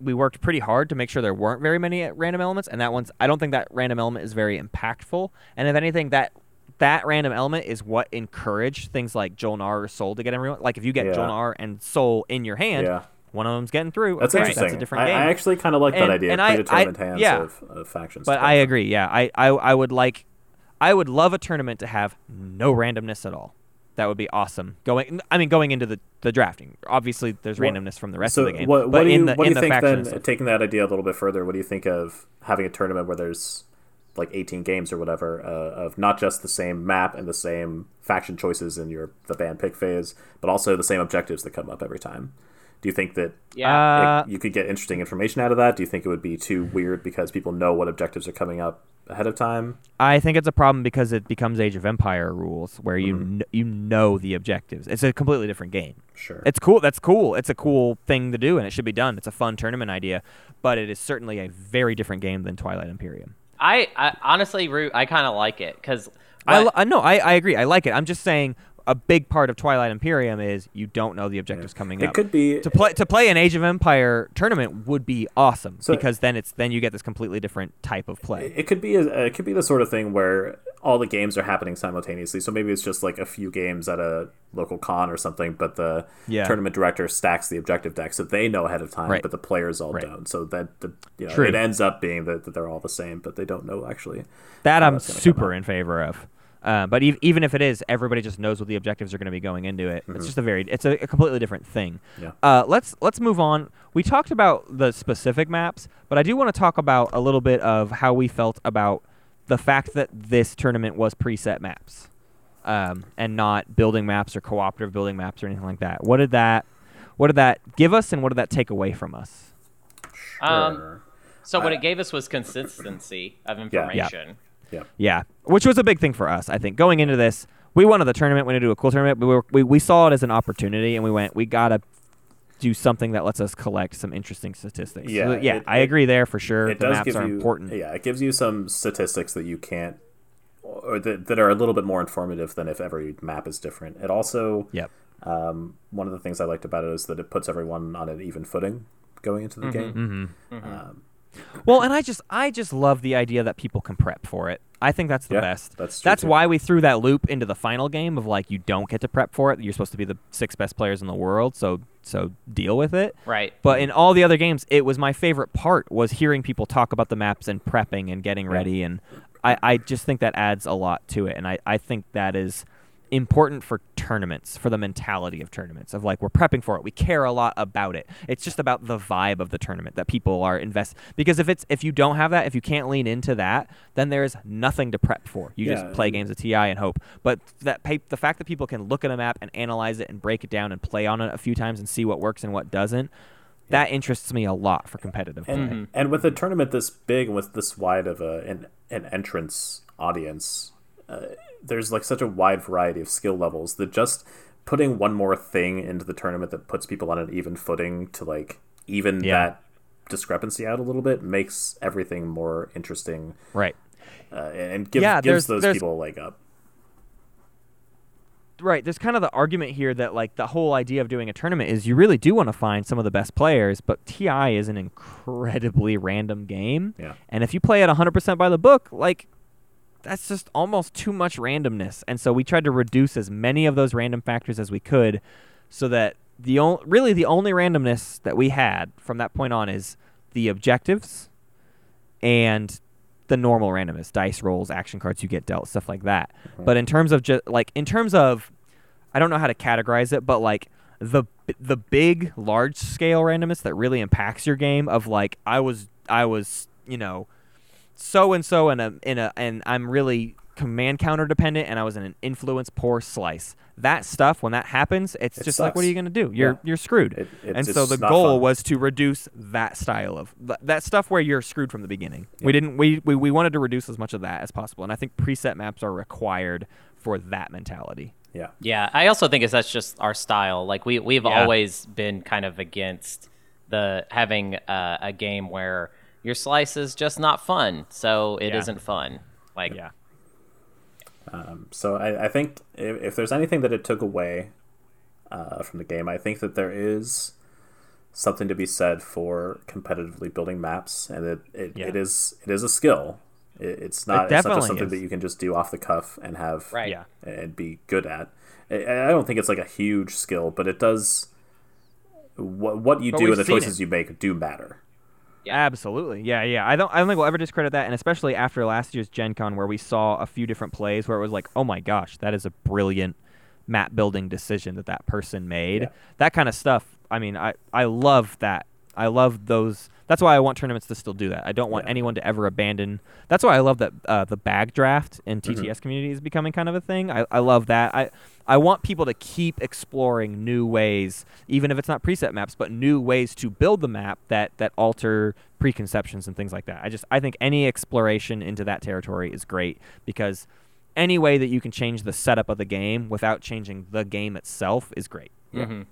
We worked pretty hard to make sure there weren't very many uh, random elements, and that one's. I don't think that random element is very impactful. And if anything, that that random element is what encouraged things like Jol-Nar or Sol to get everyone. Like if you get Yeah. Jol-Nar and Sol in your hand, Yeah. One of them's getting through. That's okay, interesting. That's a different I, game. I actually kind of like that idea. and I- predetermined I- hands yeah. of, of factions. But I agree. Yeah, I, I I would like, I would love a tournament to have no randomness at all. That would be awesome. Going, I mean, going into the, the drafting. Obviously, there's What- randomness from the rest so of the game. what, what but do in you, the what do you the think then? stuff. Taking that idea a little bit further, what do you think of having a tournament where there's like 18 games or whatever uh, of not just the same map and the same faction choices in your the band pick phase, but also the same objectives that come up every time? Do you think that Yeah. Uh, it- you could get interesting information out of that? Do you think it would be too weird because people know what objectives are coming up ahead of time? I think it's a problem because it becomes Age of Empire rules, where you Mm-hmm. kn- you know the objectives. It's a completely different game. Sure. It's cool. That's cool. It's a cool thing to do, and it should be done. It's a fun tournament idea, but it is certainly a very different game than Twilight Imperium. I, I honestly, Root, I kind of like it because I, I no, I, I agree. I like it. I'm just saying a big part of Twilight Imperium is you don't know the objectives coming It up. It could be to play to play an Age of Empire tournament would be awesome So- because then it's then you get this completely different type of play. It could be a, it could be the sort of thing where all the games are happening simultaneously. So maybe it's just like a few games at a local con or something, but the Yeah. tournament director stacks the objective deck so they know ahead of time, Right. but the players all Right. don't. So that the you know it ends up being that, that they're all the same, but they don't know actually. That I'm that's gonna come super in favor of. Uh, but ev- even if it is, everybody just knows what the objectives are going to be going into it. It's just a very, it's a, a completely different thing. Mm-hmm. Yeah. Uh, let's let's move on. We talked about the specific maps, but I do want to talk about a little bit of how we felt about the fact that this tournament was preset maps, um, and not building maps or cooperative building maps or anything like that. What did that, what did that give us, and what did that take away from us? Um, Sure. so what it gave us was consistency of information. yeah. Yeah, which was a big thing for us. I think going into this, we wanted the tournament. We wanted to do a cool tournament. But we, were, we we saw it as an opportunity, and we went. We gotta do something that lets us collect some interesting statistics. Yeah, So, yeah. it- I agree there for sure. It the does maps give are you important. Yeah, it gives you some statistics that you can't or that, that are a little bit more informative than if every map is different. It also Yep. Um, one of the things I liked about it is that it puts everyone on an even footing going into the game. Mm-hmm. Um, Well, and I just I just love the idea that people can prep for it. I think that's the Yeah, best. that's true, that's too. why we threw that loop into the final game of like you don't get to prep for it. You're supposed to be the six best players in the world, so so deal with it. Right. But in all the other games, it was my favorite part was hearing people talk about the maps and prepping and getting ready and I, I just think that adds a lot to it and I, I think that is important for tournaments, for the mentality of tournaments, of like we're prepping for it. We care a lot about it. It's just about the vibe of the tournament that people are invest because if it's if you don't have that, if you can't lean into that, then there's nothing to prep for. You Yeah, just play games of TI and hope. But that pa- the fact that people can look at a map and analyze it and break it down and play on it a few times and see what works and what doesn't, that interests me a lot for competitive play. And, and with a tournament this big and with this wide of a, an, an entrance audience, uh, there's like such a wide variety of skill levels that just putting one more thing into the tournament that puts people on an even footing to like even Yeah. that discrepancy out a little bit makes everything more interesting Right. uh, and gives, Yeah, gives those there's- people a leg up. right there's kind of the argument here that like the whole idea of doing a tournament is you really do want to find some of the best players but ti is an incredibly random game Yeah. and if you play it 100% by the book like that's just almost too much randomness. And so we tried to reduce as many of those random factors as we could so that the on- really the only randomness that we had from that point on is the objectives and the normal randomness dice rolls action cards you get dealt stuff like that. But in terms of just like in terms of i don't know how to categorize it but like the the big large scale randomness that really impacts your game of like i was i was you know so and so in a in a and i'm really command counter dependent and i was in an influence poor slice that stuff when that happens it's It just like what are you going to do you're Yeah. you're screwed It- it's- and so it's the goal fun. was to reduce that style of that stuff where you're screwed from the beginning. We didn't we, we we wanted to reduce as much of that as possible, and I think preset maps are required for that mentality. Yeah. Yeah, I also think it's that's just our style. Like we we've Yeah. always been kind of against the having uh, a game where your slice is just not fun, so it Yeah. not fun. Like Yeah. So I, I think if, if there's anything that it took away uh, from the game, I think that there is something to be said for competitively building maps, and it it, Yeah. it is it is a skill. It, it's not it's not definitely just something is. that you can just do off the cuff and have Right. Yeah. and be good at. I, I don't think it's like a huge skill, but it does. What what you But do and the seen choices you make do matter. Absolutely. Yeah, yeah. I don't I don't think we'll ever discredit that, and especially after last year's Gen Con where we saw a few different plays where it was like, oh my gosh, that is a brilliant map building decision that that person made. Yeah. That kind of stuff. I mean, I I love that. I love those. That's why I want tournaments to still do that. I don't want Yeah. anyone to ever abandon. That's why I love that uh, the bag draft in Mm-hmm. TTS community is becoming kind of a thing. I, I love that. I I want people to keep exploring new ways, even if it's not preset maps, but new ways to build the map that that alter preconceptions and things like that. I just I think any exploration into that territory is great because any way that you can change the setup of the game without changing the game itself is great. Yeah,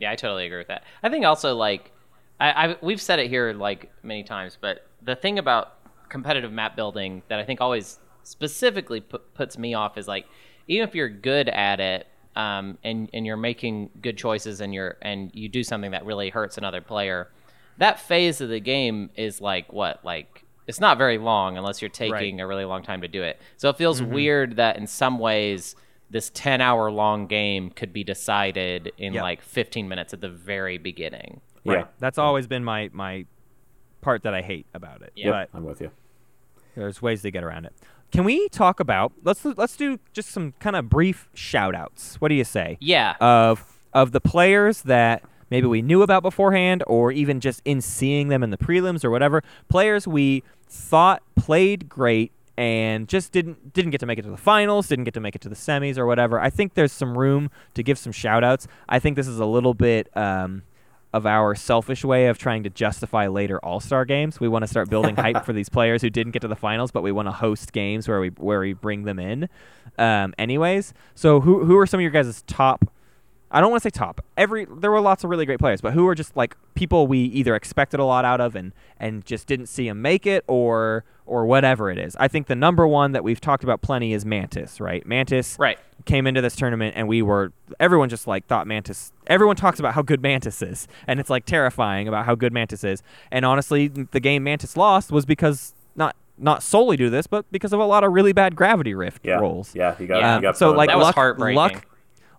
Yeah, I totally agree with that. I think also like I, I we've said it here like many times, but the thing about competitive map building that I think always specifically put, puts me off is like even if you're good at it um, and and you're making good choices and you're and you do something that really hurts another player, that phase of the game is like what like it's not very long unless you're taking a really long time to do it. So it feels weird that in some ways this 10 hour long game could be decided in Yep. like 15 minutes at the very beginning. Yeah. That's always been my my part that I hate about it. Yeah. But I'm with you. there's ways to get around it. Can we talk about let's let's do just some kind of brief shout outs. What do you say? Yeah. Of of the players that maybe we knew about beforehand or even just in seeing them in the prelims or whatever, players we thought played great and just didn't didn't get to make it to the finals, didn't get to make it to the semis or whatever. I think there's some room to give some shout outs. I think this is a little bit um, of our selfish way of trying to justify later All Star games. We want to start building hype for these players who didn't get to the finals, but we want to host games where we where we bring them in. Um, anyways, so who who are some of your guys' top? I don't want to say top. Every there were lots of really great players, but who are just like people we either expected a lot out of and and just didn't see them make it, or or whatever it is. I think the number one that we've talked about plenty is Mantis, right? Mantis Right. came into this tournament and we were everyone just like thought Mantis everyone talks about how good Mantis is and it's like terrifying about how good Mantis is. And honestly, the game Mantis lost was because not not solely due to this, but because of a lot of really bad gravity rift Yeah, rolls. yeah, he got, Yeah. he got so boned like That by- was luck, heartbreaking. luck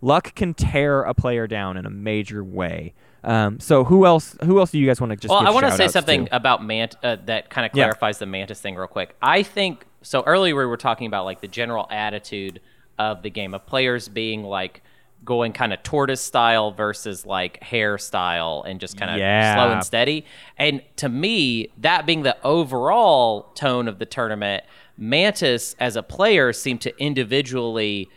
luck can tear a player down in a major way. Um, so who else who else do you guys want to just Well, I want to say something to? about Mant uh, that kind of Yeah. clarifies the Mantis thing real quick. I think so. Earlier we were talking about like the general attitude of the game of players being like going kind of tortoise style versus like hare style and just kind of Yeah. slow and steady. And to me, that being the overall tone of the tournament, Mantis as a player seemed to individually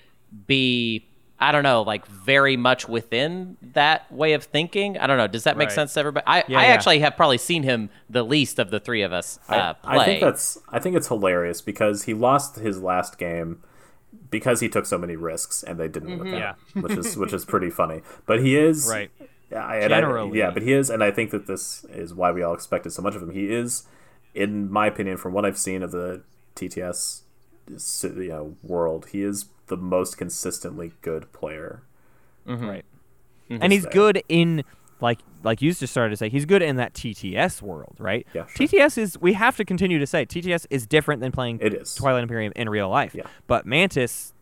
be I don't know, like very much within that way of thinking. I don't know. Does that make Right. sense to everybody? I, Yeah, I yeah. actually have probably seen him the least of the three of us uh, play. I think that's I think it's hilarious because he lost his last game because he took so many risks and they didn't Mm-hmm. work out, which is which is pretty funny. But he is Right. I, and I- yeah, but he is, and I think that this is why we all expected so much of him. He is, in my opinion, from what I've seen of the TTS you know, world, he is the most consistently good player. Mm-hmm. right. Mm-hmm. And he's there. good in like like you just started to say he's good in that TTS world, right? Yeah, sure. TTS is we have to continue to say TTS is different than playing It is. Twilight Imperium in real life. Yeah. But Mantis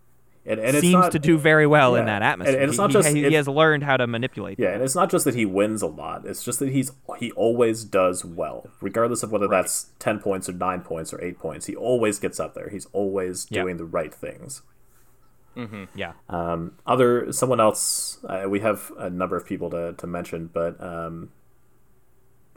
And, and it's seems not, to do very well in that atmosphere. And- and it's He- not he, just- he, it- has learned how to manipulate. Yeah, and it's not just that he wins a lot. It's just that he's he always does well, regardless of whether that's ten points or nine points or eight points. He always gets up there. He's always Yeah. doing the right things. Yeah. Um, other someone else, uh, we have a number of people to to mention, but um,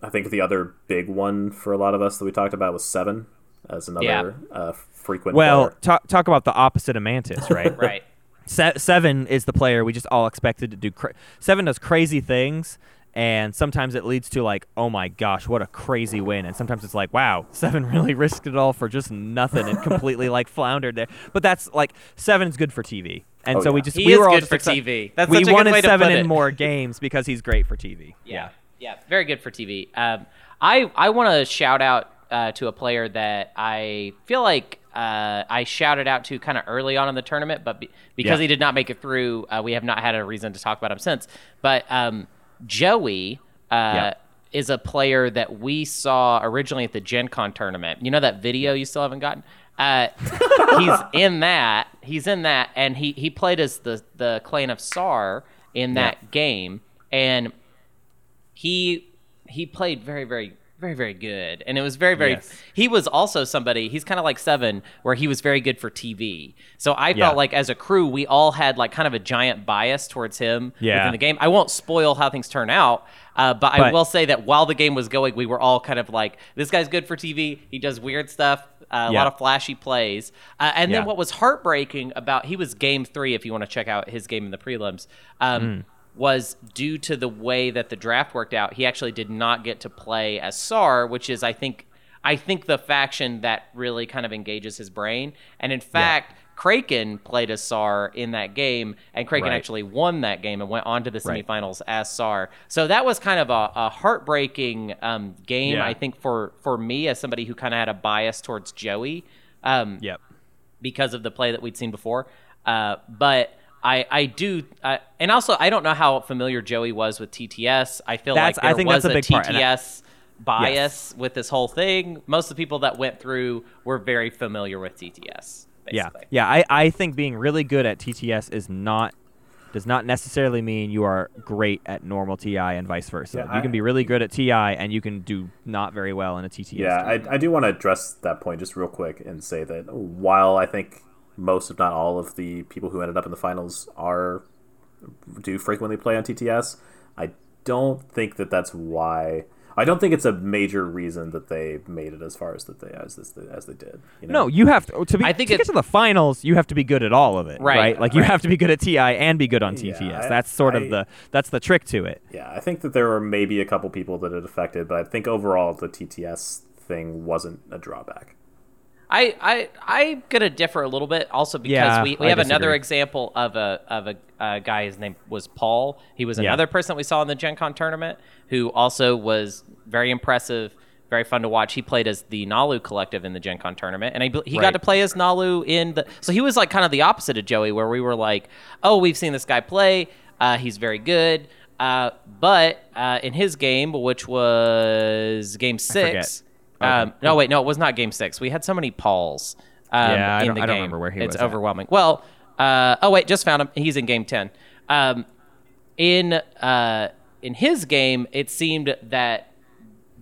I think the other big one for a lot of us that we talked about was Seven as another Yeah. uh, frequent. Well, talk talk about the opposite of Mantis, right? right. Se- seven is the player we just all expected to do. Cra- seven does crazy things, and sometimes it leads to like, oh my gosh, what a crazy win, and sometimes it's like, wow, seven really risked it all for just nothing and completely like floundered there. But that's like seven's good for TV, and Oh, so we just He we is were all just for excited. TV. That's we such a good wanted way to seven put in it. more games because he's great for TV. Yeah, yeah, very good for TV. Um, I I want to shout out uh, to a player that I feel like uh, I shouted out to kind of early on in the tournament, but be, because Yeah. he did not make it through, uh, we have not had a reason to talk about him since. But um, Joey. Uh, Yeah. Is a player that we saw originally at the Gen Con tournament. You know that video you still haven't gotten? Uh, he's in that. He's in that, and he, he played as the the clan of Saar in that game, and he he played very very very very good and it was very very Yes. he was also somebody he's kind of like seven where he was very good for tv so i Yeah. felt like as a crew we all had like kind of a giant bias towards him Yeah. within the game i won't spoil how things turn out uh, but, I will say that while the game was going, we were all kind of like, "This guy's good for TV. He does weird stuff, uh, a Yeah. lot of flashy plays." Uh, and then what was heartbreaking about he was game three. If you want to check out his game in the prelims, um, Mm. Was due to the way that the draft worked out. He actually did not get to play as Saar, which is, I think, I think the faction that really kind of engages his brain. And in fact, Kraken played as Saar in that game, and Kraken Right. actually won that game and went on to the Right. semifinals as Saar. So that was kind of a, a heartbreaking um, game, Yeah. I think, for for me as somebody who kind of had a bias towards Joey. Um, Yep. because of the play that we'd seen before. Uh, but I, I do, uh, and also I don't know how familiar Joey was with TTS. I feel That's- like I think was that's a big part, and I- TTS bias with this whole thing. Most of the people that went through were very familiar with TTS. Yeah, Basically. yeah. I, I think being really good at TTS is not does not necessarily mean you are great at normal TI and vice versa. Yeah, you I- can be really good at TI and you can do not very well in a TTS. Yeah. I, I do want to address that point just real quick and say that while I think most, if not all, of the people who ended up in the finals are do frequently play on TTS, I don't think that that's why. I don't think it's a major reason that they made it as far as that they as this as they did. You know? No, you have to to be. I think to get to the finals, you have to be good at all of it, Right, right? Like you right. have to be good at TI and be good on Yeah, TTS. I- that's sort I- of the that's the trick to it. Yeah, I think that there were maybe a couple people that it affected, but I think overall the TTS thing wasn't a drawback. I, I I'm gonna differ a little bit also because Yeah, we, we I have another example of a of a uh, guy. His name was Paul. He was Yeah. another person that we saw in the Gen Con tournament who also was very impressive. very fun to watch. He played as the Naalu collective in the Gen Con tournament, and he, he got to play as Naalu in the. So he was like kind of the opposite of Joey, where we were like, oh, we've seen this guy play. Uh, he's very good. Uh, but uh, in his game, which was game six, um, no, wait, no, it was not game six. We had so many Pauls um, Yeah, I in the I don't game. remember where he it's was at. overwhelming. Well, uh, oh wait, just found him. He's in game ten. Um, in uh, in his game, it seemed that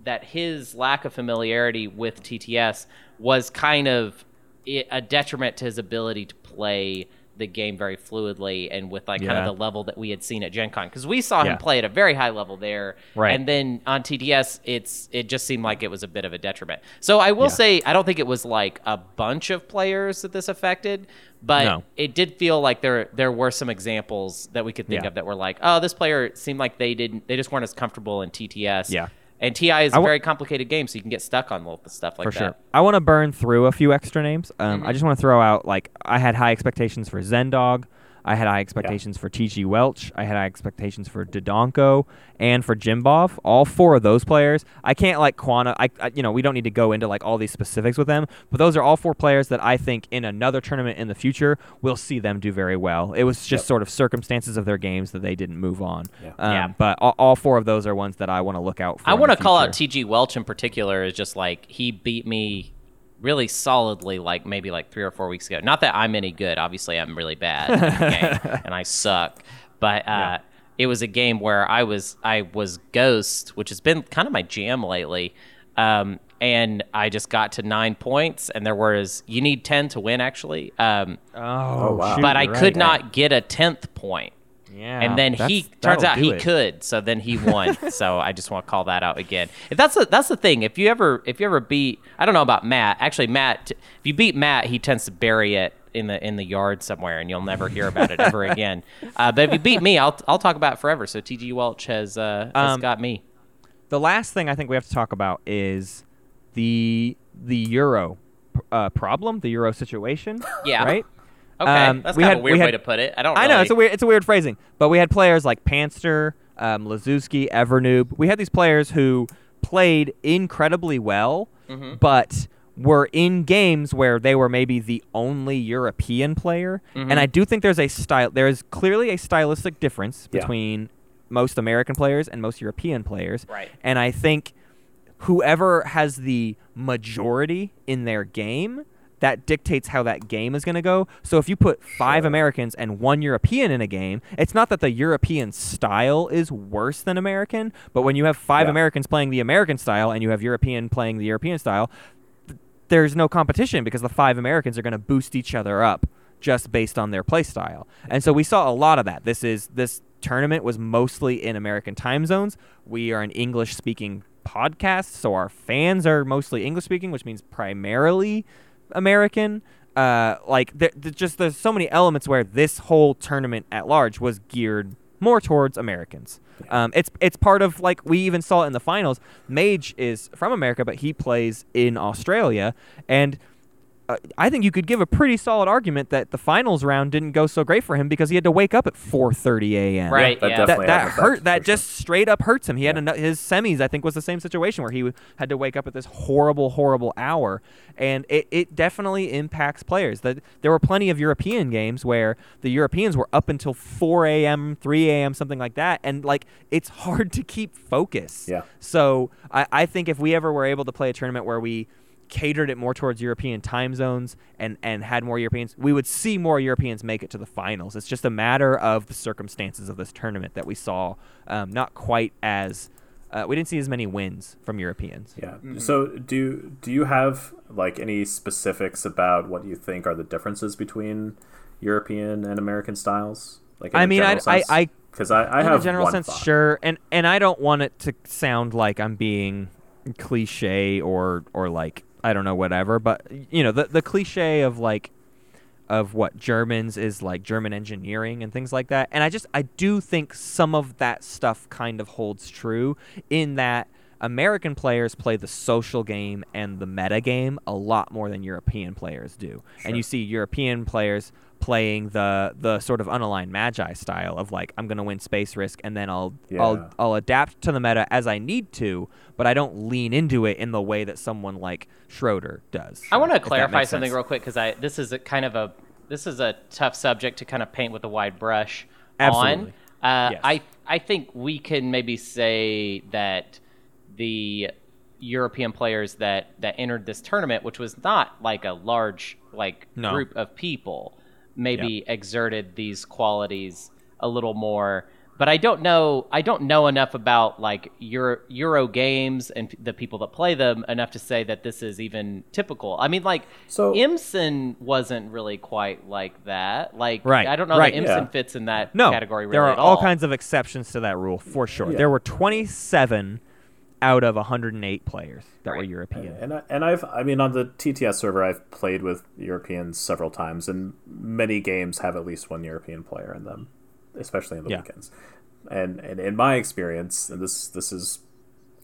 that his lack of familiarity with TTS was kind of a detriment to his ability to play the game very fluidly and with like kind of the level that we had seen at Gen Con because we saw Yeah. him play at a very high level there Right. and then on TTS, it's it just seemed like it was a bit of a detriment so I will Yeah. say I don't think it was like a bunch of players that this affected but No. it did feel like there there were some examples that we could think Yeah. of that were like oh this player seemed like they didn't they just weren't as comfortable in TTS Yeah. And TI is a wa- very complicated game, so you can get stuck on little stuff like for that. sure. I want to burn through a few extra names. Um, Mm-hmm. I just want to throw out like I had high expectations for Zendog. I had high expectations for TG Welch. I had high expectations for Dodonko and for Jimbov. All four of those players. I can't like quanti. I, I you know we don't need to go into like all these specifics with them, but those are all four players that I think in another tournament in the future we'll see them do very well. It was just Yep. sort of circumstances of their games that they didn't move on. Yeah. Um, Yeah. But all, all four of those are ones that I want to look out for. I want to call out. TG Welch in particular is just like he beat me really solidly, like maybe like three or four weeks ago. Not that I'm any good. Obviously, I'm really bad at the game, and I suck. But uh, it was a game where I was I was Ghost, which has been kind of my jam lately. Um, and I just got to nine points, and there was you need ten to win actually. Um, Oh, wow. shoot, but I could right. not get a tenth point. Yeah. and then he turns out he it. could so then he won so i just want to call that out again if that's the that's the thing if you ever if you ever beat i don't know about matt actually matt if you beat matt he tends to bury it in the in the yard somewhere and you'll never hear about it ever again uh, but if you beat me i'll i'll talk about it forever so tg welch has uh has Um, got me The last thing I think we have to talk about is the the euro uh, problem, the euro situation. Yeah. Right. Okay um, that's we kind had- of a we weird way to put it i don't I know it's a weird it's a weird phrasing, but we had players like Panster, um, Lazuski, Evernoob. We had these players who played incredibly well, Mm-hmm. but were in games where they were maybe the only European player. Mm-hmm. And I do think there's a style there is clearly a stylistic difference Yeah. between most American players and most European players. Right. And I think whoever has the majority in their game that dictates how that game is going to go. So if you put five Sure. Americans and one European in a game, it's not that the European style is worse than American, but when you have five Yeah. Americans playing the American style and you have European playing the European style, th- there's no competition because the five Americans are going to boost each other up just based on their play style. And so we saw a lot of that. This is this tournament was mostly in American time zones. We are an English speaking podcast, so our fans are mostly English speaking, which means primarily American. Uh, like there, there just there's so many elements where this whole tournament at large was geared more towards Americans. Um, it's it's part of like we even saw it in the finals. Mage is from America, but he plays in Australia, and uh, I think you could give a pretty solid argument that the finals round didn't go so great for him because he had to wake up at 4:30 a.m. Right, that yeah. That that hurt. That for sure. just straight up hurts him. He had ano- his semis. I think was the same situation where he w- had to wake up at this horrible, horrible hour, and it, it definitely impacts players. That there were plenty of European games where the Europeans were up until 4 a.m., 3 a.m., something like that, and like it's hard to keep focus. Yeah. So I, I think if we ever were able to play a tournament where we catered it more towards European time zones and, and had more Europeans, we would see more Europeans make it to the finals. It's just a matter of the circumstances of this tournament that we saw um, not quite as uh, we didn't see as many wins from Europeans. Yeah. So do do you have like any specifics about what you think are the differences between European and American styles? Like in I a mean, I- I- sense? I- because I, I in have a general one sense, thought. sure, and and I don't want it to sound like I'm being cliche or or like I don't know whatever, but you know the the cliche of like of what Germans is like German engineering and things like that, and I just I do think some of that stuff kind of holds true in that. American players play the social game and the meta game a lot more than European players do. And you see European players playing the the sort of unaligned magi style of like I'm gonna win space risk and then I'll Yeah. I'll I'll adapt to the meta as I need to, but I don't lean into it in the way that someone like Schroeder does. I want to clarify something sense. real quick because I this is a kind of a this is a tough subject to kind of paint with a wide brush Absolutely. on. Uh, Yes. I I think we can maybe say that the European players that that entered this tournament, which was not like a large like No. group of people, maybe exerted these qualities a little more. But I don't know. I don't know enough about like Euro, Euro games and p- the people that play them enough to say that this is even typical. I mean, like So- Imson wasn't really quite like that. Like, Right, I don't know right. that Imson Yeah. fits in that No, category. Really there are at all all kinds of exceptions to that rule for sure. Yeah. There were 27 out of 108 players that were European. And I, and I've I mean on the TTS server I've played with Europeans several times and many games have at least one European player in them, especially in the Yeah. weekends. And and in my experience, and this this is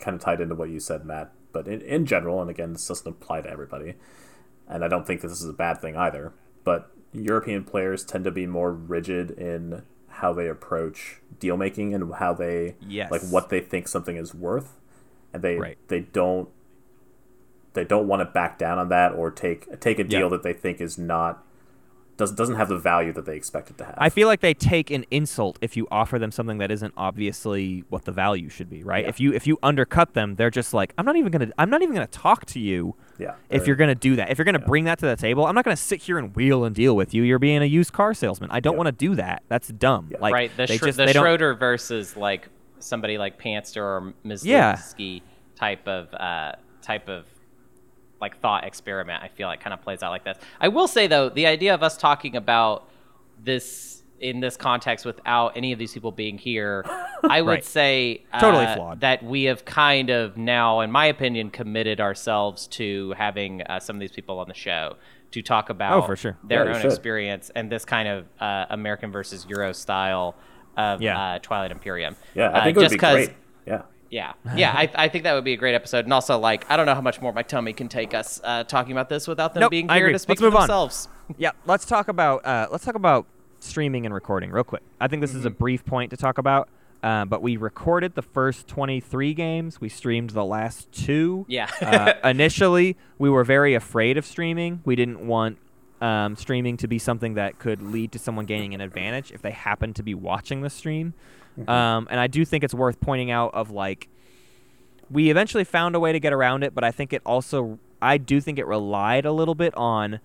kind of tied into what you said, Matt, but in, in general, and again this doesn't apply to everybody, and I don't think this is a bad thing either. But European players tend to be more rigid in how they approach deal making and how they Yes. like what they think something is worth, and they Right. they don't they don't want to back down on that or take take a deal Yeah. that they think is not doesn't doesn't have the value that they expect it to have. I feel like they take an insult if you offer them something that isn't obviously what the value should be, right? Yeah. If you if you undercut them, they're just like, I'm not even gonna I'm not even gonna talk to you yeah. if they're- you're gonna do that. If you're gonna bring that to the table, I'm not gonna sit here and wheel and deal with you. You're being a used car salesman. I don't Yeah. want to do that. That's dumb. Yeah. Like right. The, they Schro- just the they don't- Schroeder versus like somebody like Panster or Yeah. Mizlowski type of uh, type of like thought experiment. I feel like kind of plays out like this. I will say though, the idea of us talking about this in this context without any of these people being here, I would Right. say uh, Totally flawed. that we have kind of now, in my opinion, committed ourselves to having uh, some of these people on the show to talk about Oh, for sure. their Yeah, own should. experience and this kind of uh, American versus Euro style of Yeah. uh, Twilight Imperium. yeah, I Uh, think it would just be 'cause- great. Yeah. Yeah, yeah, I, I think that would be a great episode, and also like I don't know how much more my tummy can take us uh, talking about this without them Nope, being here to speak Let's for move on. themselves. Yeah, let's talk about uh, let's talk about streaming and recording real quick. I think this is a Mm-hmm. brief point to talk about, uh, but we recorded the first 23 games. We streamed the last two. Yeah. uh, initially, we were very afraid of streaming. We didn't want um, streaming to be something that could lead to someone gaining an advantage if they happen to be watching the stream. Um, and I do think it's worth pointing out of like we eventually found a way to get around it, but I think it also I do think it relied a little bit on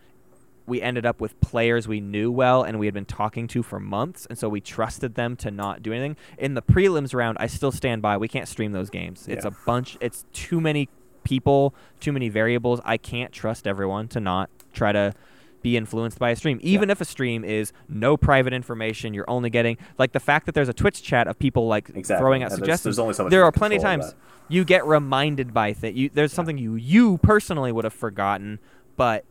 we ended up with players we knew well and we had been talking to for months, and so we trusted them to not do anything. In the prelims round, I still stand by we can't stream those games. It's a bunch. It's too many people, too many variables. I can't trust everyone to not try to be influenced by a stream, even if a stream is no private information. You're only getting like the fact that there's a Twitch chat of people like Exactly. throwing out there's- suggestions. there's only so much there are plenty of times you get reminded by things. You, there's something you you personally would have forgotten, but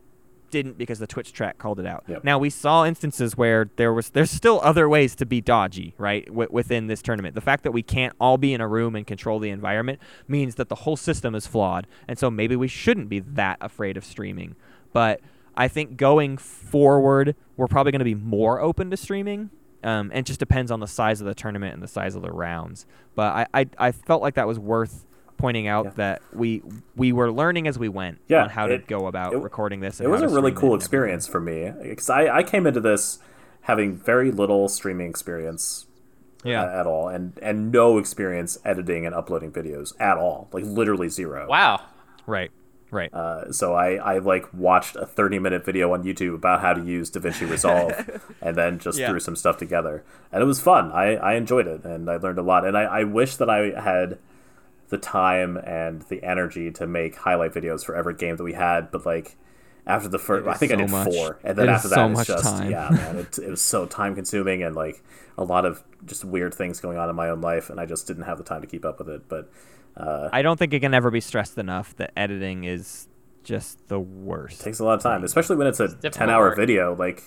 didn't because the Twitch track called it out. Yep. Now we saw instances where there was there's still other ways to be dodgy, right? W- within this tournament, the fact that we can't all be in a room and control the environment means that the whole system is flawed, and so maybe we shouldn't be that afraid of streaming. But I think going forward, we're probably going to be more open to streaming. Um, and it just depends on the size of the tournament and the size of the rounds. But I, I, I felt like that was worth pointing out Yeah. that we we were learning as we went Yeah, on how to go about it- recording this. And It was a really cool and everything. experience for me because I, I came into this having very little streaming experience Yeah. uh, at all and and no experience editing and uploading videos at all like literally zero Wow. Right. Right. uh, so I, I like watched a 30 minute video on youtube about how to use davinci resolve and then just Yeah. threw some stuff together and it was fun I, I enjoyed it and i learned a lot and I, I wish that i had the time and the energy to make highlight videos for every game that we had but like after the first i think i did much. four and then It after that so it's just time. yeah man it, it was so time consuming and like a lot of just weird things going on in my own life and i just didn't have the time to keep up with it but uh, I don't think it can ever be stressed enough that editing is just the worst. takes a lot of time, especially when it's a difficult ten hour video. Like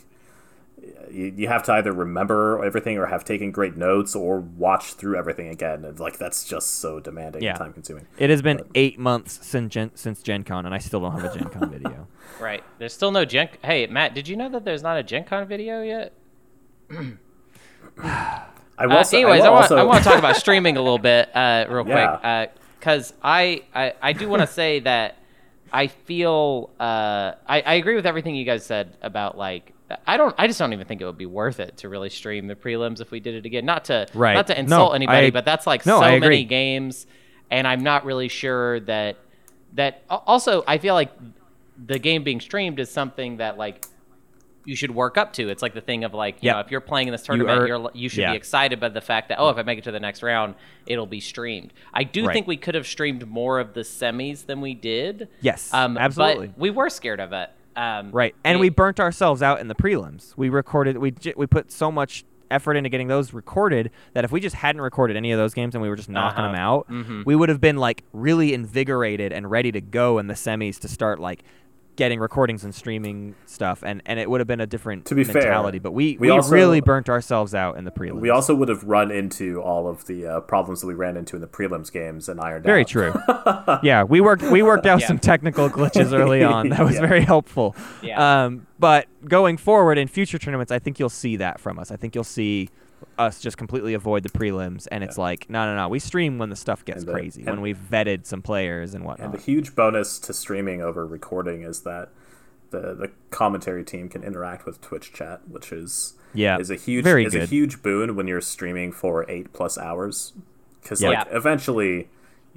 you, you have to either remember everything or have taken great notes or watch through everything again. And like that's just so demanding Yeah. and time consuming. It has been eight months since Gen, since Gen Con, and I still don't have a Gen Con video. Right. There's still no Gen. Hey, Matt, did you know that there's not a Gen Con video yet? I will Uh, say, anyways, I I, want also, I want to talk about streaming a little bit, uh, real Yeah. quick, because I, I I do want to say that I feel uh, I I agree with everything you guys said about like I don't I just don't even think it would be worth it to really stream the prelims if we did it again. Not to Right. not to No, insult anybody, I- but that's like no, so many games, and I'm not really sure that that also I feel like the game being streamed is something that like you should work up to. It's like the thing of like, you Yeah. know, if you're playing in this tournament, you are you should yeah. be excited by the fact that oh, if I make it to the next round, it'll be streamed. I do Right. think we could have streamed more of the semis than we did. Yes, um, absolutely. We were scared of it. Um, Right, and it- we burnt ourselves out in the prelims. We recorded, we we put so much effort into getting those recorded that if we just hadn't recorded any of those games and we were just knocking Uh-huh. them out, Mhm. we would have been like really invigorated and ready to go in the semis to start like getting recordings and streaming stuff, and and it would have been a different To be fair, mentality. but we we we, also- really burnt ourselves out in the prelims. we also would have run into all of the uh, problems that we ran into in the prelims games and ironed Very out. true. yeah, we worked we worked out Yeah. some technical glitches early on. That was Yeah. very helpful. Yeah. Um, but going forward in future tournaments, I think you'll see that from us. I think you'll see us just completely avoid the prelims, and it's like, no, no, no. We stream when the stuff gets the- crazy, when we've vetted some players and whatnot. And the huge bonus to streaming over recording is that the the commentary team can interact with Twitch chat, which is Yeah, is a huge very is a huge boon when you're streaming for eight plus hours, because Yeah. like eventually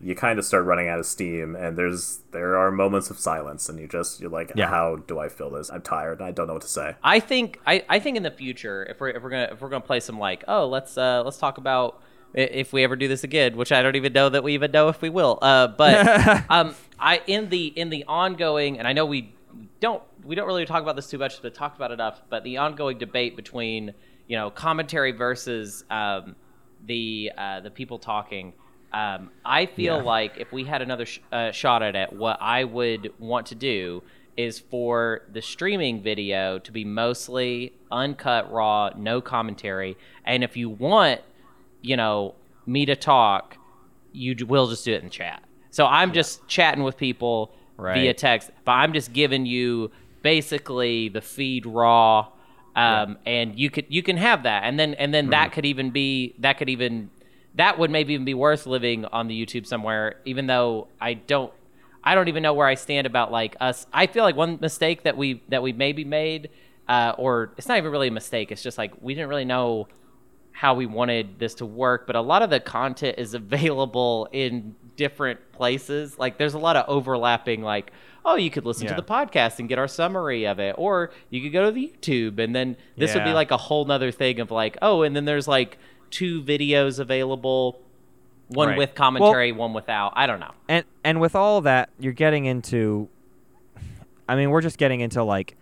you kind of start running out of steam, and there's there are moments of silence, and you just you're like, Yeah. how do I feel this? I'm tired. I don't know what to say. I think I, I think in the future, if we're if we're gonna if we're gonna play some like oh let's uh let's talk about if we ever do this again, which I don't even know that we even know if we will. Uh, but um, I in the in the ongoing, and I know we don't we don't really talk about this too much, but talk about it enough. But the ongoing debate between you know commentary versus um, the uh, the people talking. Um, I feel Yeah. like if we had another sh- uh, shot at it, what I would want to do is for the streaming video to be mostly uncut, raw, no commentary. And if you want, you know, me to talk, you will just do it in chat. So I'm just chatting with people via text, but I'm just giving you basically the feed raw. Um, and you could you can have that, and then and then that could even be that could even that would maybe even be worth living on the YouTube somewhere. Even though I don't I don't even know where I stand about like us. I feel like one mistake that we that we maybe made, uh, or it's not even really a mistake. It's just like we didn't really know how we wanted this to work. But a lot of the content is available in different places. Like there's a lot of overlapping. Like oh, you could listen Yeah. to the podcast and get our summary of it, or you could go to the YouTube, and then this would be like a whole nother thing of like oh, and then there's like two videos available. One Right. with commentary, one without. I don't know. and and with all that, you're getting into. I mean, we're just getting into like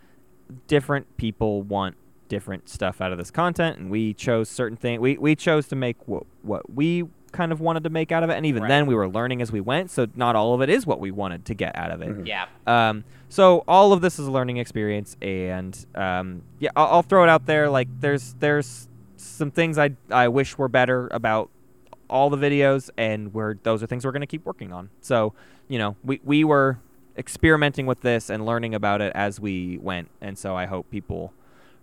different people want different stuff out of this content, and we chose certain things. We we chose to make what what we kind of wanted to make out of it, and even Right. then, we were learning as we went. So not all of it is what we wanted to get out of it. Yeah. Um, so all of this is a learning experience, and um, yeah, I'll, I'll throw it out there. Like there's there's some things I I wish were better about all the videos, and we're those are things we're gonna keep working on. So you know, we we were experimenting with this and learning about it as we went, and so I hope people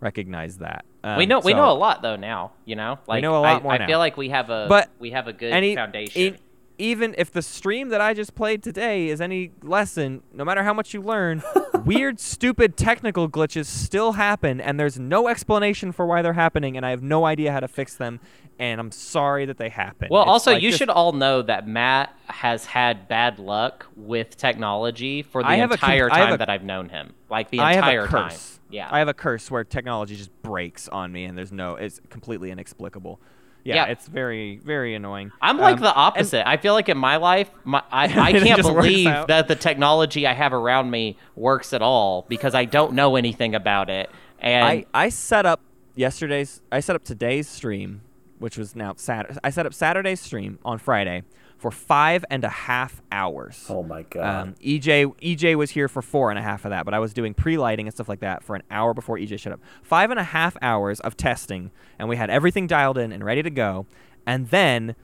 recognize that. Um, we know we know a lot though now. You know, like know a lot I, more I now. feel like we have a But we have a good any- foundation. Even if the stream that I just played today is any lesson, no matter how much you learn, weird, stupid technical glitches still happen, and there's no explanation for why they're happening, and I have no idea how to fix them, and I'm sorry that they happen. well, It's also like you just- should all know that Matt has had bad luck with technology for the I have a con- entire I have time a- that I've known him. Like the I have entire a time. curse. Yeah. I have a curse where technology just breaks on me, and there's no, it's completely inexplicable. Yeah, Yeah. it's very, very annoying. I'm like Um, the opposite. I feel like in my life, my, I, I can't believe that the technology I have around me works at all because I don't know anything about it. And I, I set up yesterday's I set up today's stream, which was now Saturday. I set up Saturday's stream on Friday for five and a half hours. Oh my god. Um, EJ EJ was here for four and a half of that, but I was doing pre-lighting and stuff like that for an hour before EJ showed up. Five and a half hours of testing, and we had everything dialed in and ready to go. And then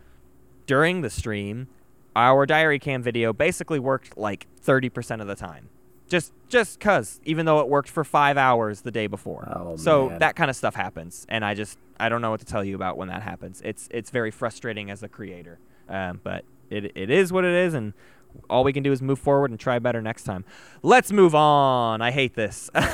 during the stream, our diary cam video basically worked like thirty percent of the time. Just just cause, even though it worked for five hours the day before. Oh, so man. that kind of stuff happens, and I just I don't know what to tell you about when that happens. It's it's very frustrating as a creator, um, but it it is what it is, and all we can do is move forward and try better next time. Let's move on. I hate this. let's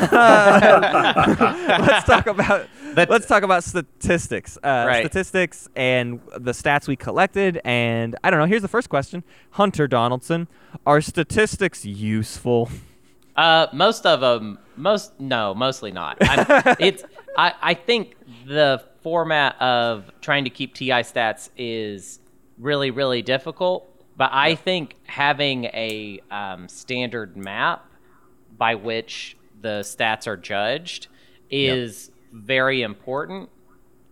talk about That- let's talk about statistics. Uh, Right. Statistics and the stats we collected. And I don't know. Here's the first question: Hunter Donaldson, are statistics useful? Uh, most of them, most no, mostly not. I'm, it's I I think the format of trying to keep TI stats is really really difficult. But I think having a um, standard map by which the stats are judged is very important.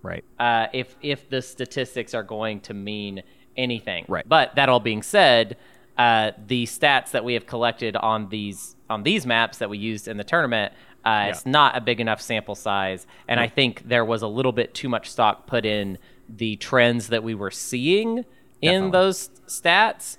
Right. uh, if if the statistics are going to mean anything. Right. But that all being said, uh, the stats that we have collected on these on these maps that we used in the tournament, uh, it's not a big enough sample size, and I think there was a little bit too much stock put in the trends that we were seeing in those stats,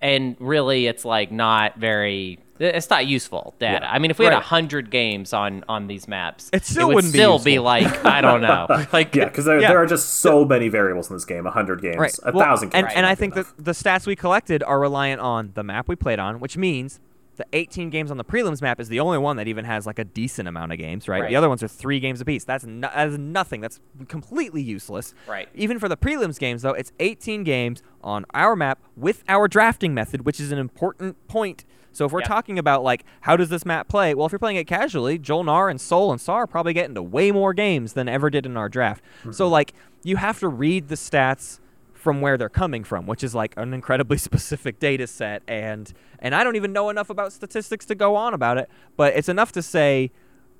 and really, it's like not very. It's not useful data. I mean, if we had Right. a hundred games on on these maps, It still would wouldn't still be useful. like I don't know, like yeah, because there, yeah. there are just so many variables in this game. hundred games, Right. a Well, thousand And, games. and might I be think that the stats we collected are reliant on the map we played on, which means the 18 games on the prelims map is the only one that even has like a decent amount of games, right? Right. The other ones are three games apiece. That's no, that is nothing. That's completely useless. Right. Even for the prelims games, though, it's 18 games on our map with our drafting method, which is an important point. So if we're Yeah. talking about like how does this map play, well, if you're playing it casually, Jol-Nar and Sol and Saar probably get into way more games than ever did in our draft. So mm-hmm. like you have to read the stats from where they're coming from, which is like an incredibly specific data set and and I don't even know enough about statistics to go on about it, but it's enough to say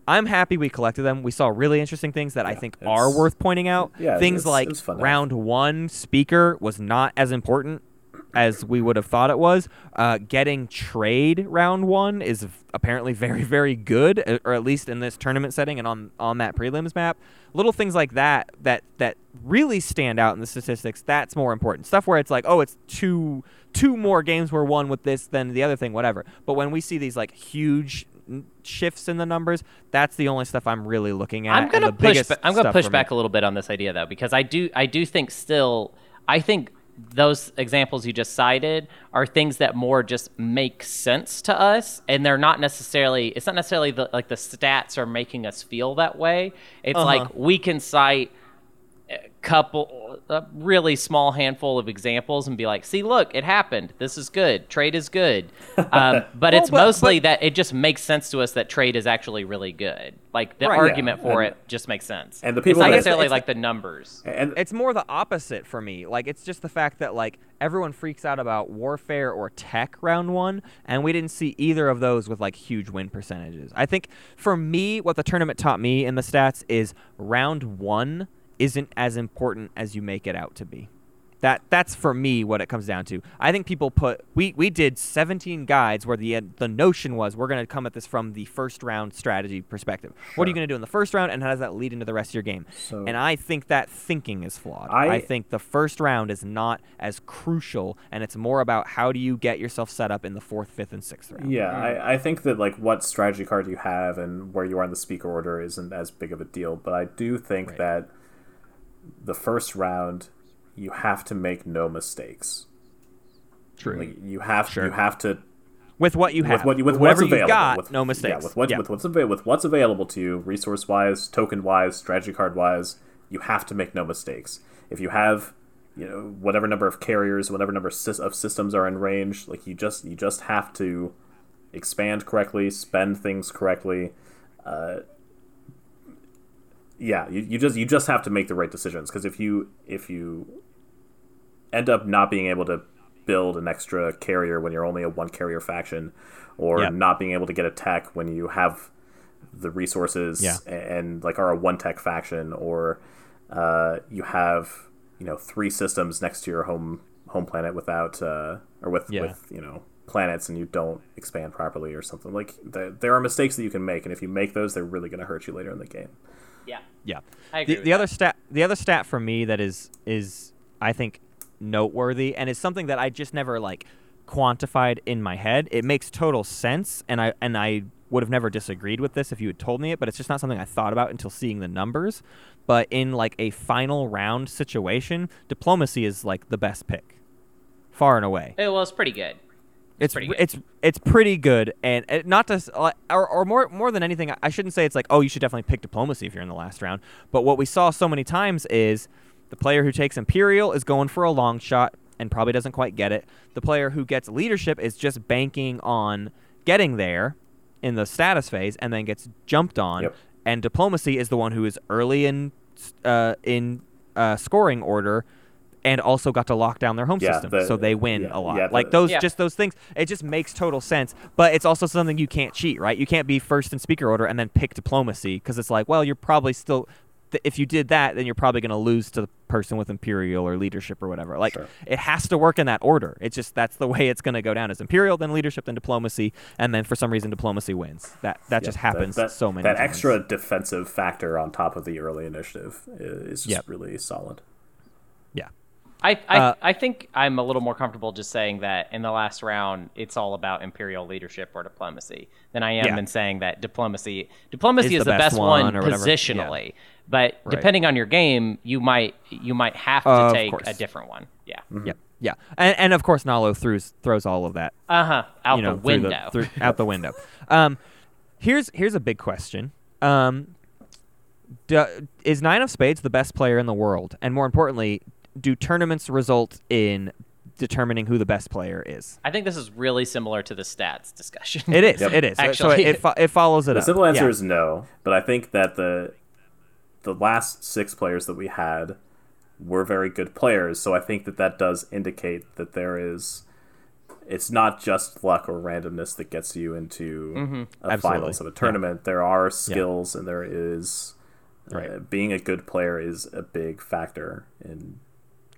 I'm happy we collected them. We saw really interesting things that I think are worth pointing out. Yeah, things it's- like it's round one speaker was not as important as we would have thought it was. Uh, getting trade round one is apparently very, very good, or at least in this tournament setting and on on that prelims map. Little things like that that that really stand out in the statistics. That's more important stuff where it's like, oh, it's two two more games were won with this than the other thing, whatever. But when we see these like huge shifts in the numbers, that's the only stuff I'm really looking at. I'm gonna the push. Ba- I'm gonna push for me. back a little bit on this idea though, because I do. I do think still. I think those examples you just cited are things that more just make sense to us, and they're not necessarily. It's not necessarily the, like the stats are making us feel that way. It's Uh-huh. like we can cite couple a really small handful of examples and be like see look it happened. This is good. Trade is good. Um, but it's but- mostly but- that it just makes sense to us that trade is actually really good. Like the Right. argument Yeah, for and- it just makes sense. and the it's people not necessarily It's- like the numbers. and it's more the opposite for me. Like it's just the fact that like everyone freaks out about warfare or tech round one, and we didn't see either of those with like huge win percentages. I think for me, what the tournament taught me in the stats is round one isn't as important as you make it out to be. That that's for me what it comes down to. I think people put we we did 17 guides where the uh, the notion was we're going to come at this from the first round strategy perspective. What are you going to do in the first round and how does that lead into the rest of your game? So- and I think that thinking is flawed. I- I think the first round is not as crucial and it's more about how do you get yourself set up in the fourth, fifth and sixth round. Yeah, I, mm. I think that like what strategy card you have and where you are in the speaker order isn't as big of a deal, but I do think Right. that the first round you have to make no mistakes. True. Like you have Sure. you have to with what you have. with what you with whatever what's available. got, with, no mistakes. Yeah, with what with what's available with what's available to you, resource wise, token wise, strategy card wise, you have to make no mistakes. If you have you know whatever number of carriers, whatever number of systems are in range, like you just you just have to expand correctly, spend things correctly. Uh, yeah, you, you just you just have to make the right decisions because if you if you end up not being able to build an extra carrier when you're only a one carrier faction, or Yep. not being able to get a tech when you have the resources Yeah. a- and, like are a one tech faction, or uh, you have you know three systems next to your home home planet without uh, or with Yeah. with you know planets and you don't expand properly or something like there, there are mistakes that you can make and if you make those they're really going to hurt you later in the game Yeah. Yeah. I agree the the other stat the other stat for me that is is I think noteworthy and is something that I just never like quantified in my head. It makes total sense and I and I would have never disagreed with this if you had told me it, but it's just not something I thought about until seeing the numbers. But in like a final round situation, diplomacy is like the best pick. Far and away. It was pretty good. It's pretty good. it's it's pretty good, and it, not to or, or more more than anything, I shouldn't say it's like oh you should definitely pick diplomacy if you're in the last round. But what we saw so many times is the player who takes imperial is going for a long shot and probably doesn't quite get it. The player who gets leadership is just banking on getting there in the status phase and then gets jumped on. Yep. And diplomacy is the one who is early in uh, in uh, scoring order. And also got to lock down their home Yeah, system, the- so they win yeah, a lot. yeah, like the- those Yeah. just those things it just makes total sense but it's also something you can't cheat right you can't be first in speaker order and then pick diplomacy because it's like well you're probably still if you did that then you're probably going to lose to the person with imperial or leadership or whatever like Sure. it has to work in that order it's just that's the way it's going to go down as imperial then leadership then diplomacy and then for some reason diplomacy wins that that Yeah, just happens that, so many times. that times. extra defensive factor on top of the early initiative is just Yep. really solid yeah I I, Uh, I think I'm a little more comfortable just saying that in the last round it's all about imperial leadership or diplomacy than I am Yeah. in saying that diplomacy diplomacy Is is, the the best best, one, one or whatever. Yeah. positionally. But depending on your game, you might you might have to Of take a different one. Yeah. yeah yeah and, and of course Naalu throws throws all of that Uh huh. Out you know, the through window. through- out the window. Um, here's here's a big question. Um, do, is Nine of Spades the best player in the world? And more importantly, do tournaments result in determining who the best player is? I think this is really similar to the stats discussion. It is. Yep. It is. so Actually- it, it, fo- it follows it the up. simple answer Yeah. is no but i think that the the last six players that we had were very good players so i think that that does indicate that there is it's not just luck or randomness that gets you into a Mm-hmm. Absolutely. finals of a tournament there are skills and there is uh, being a good player is a big factor in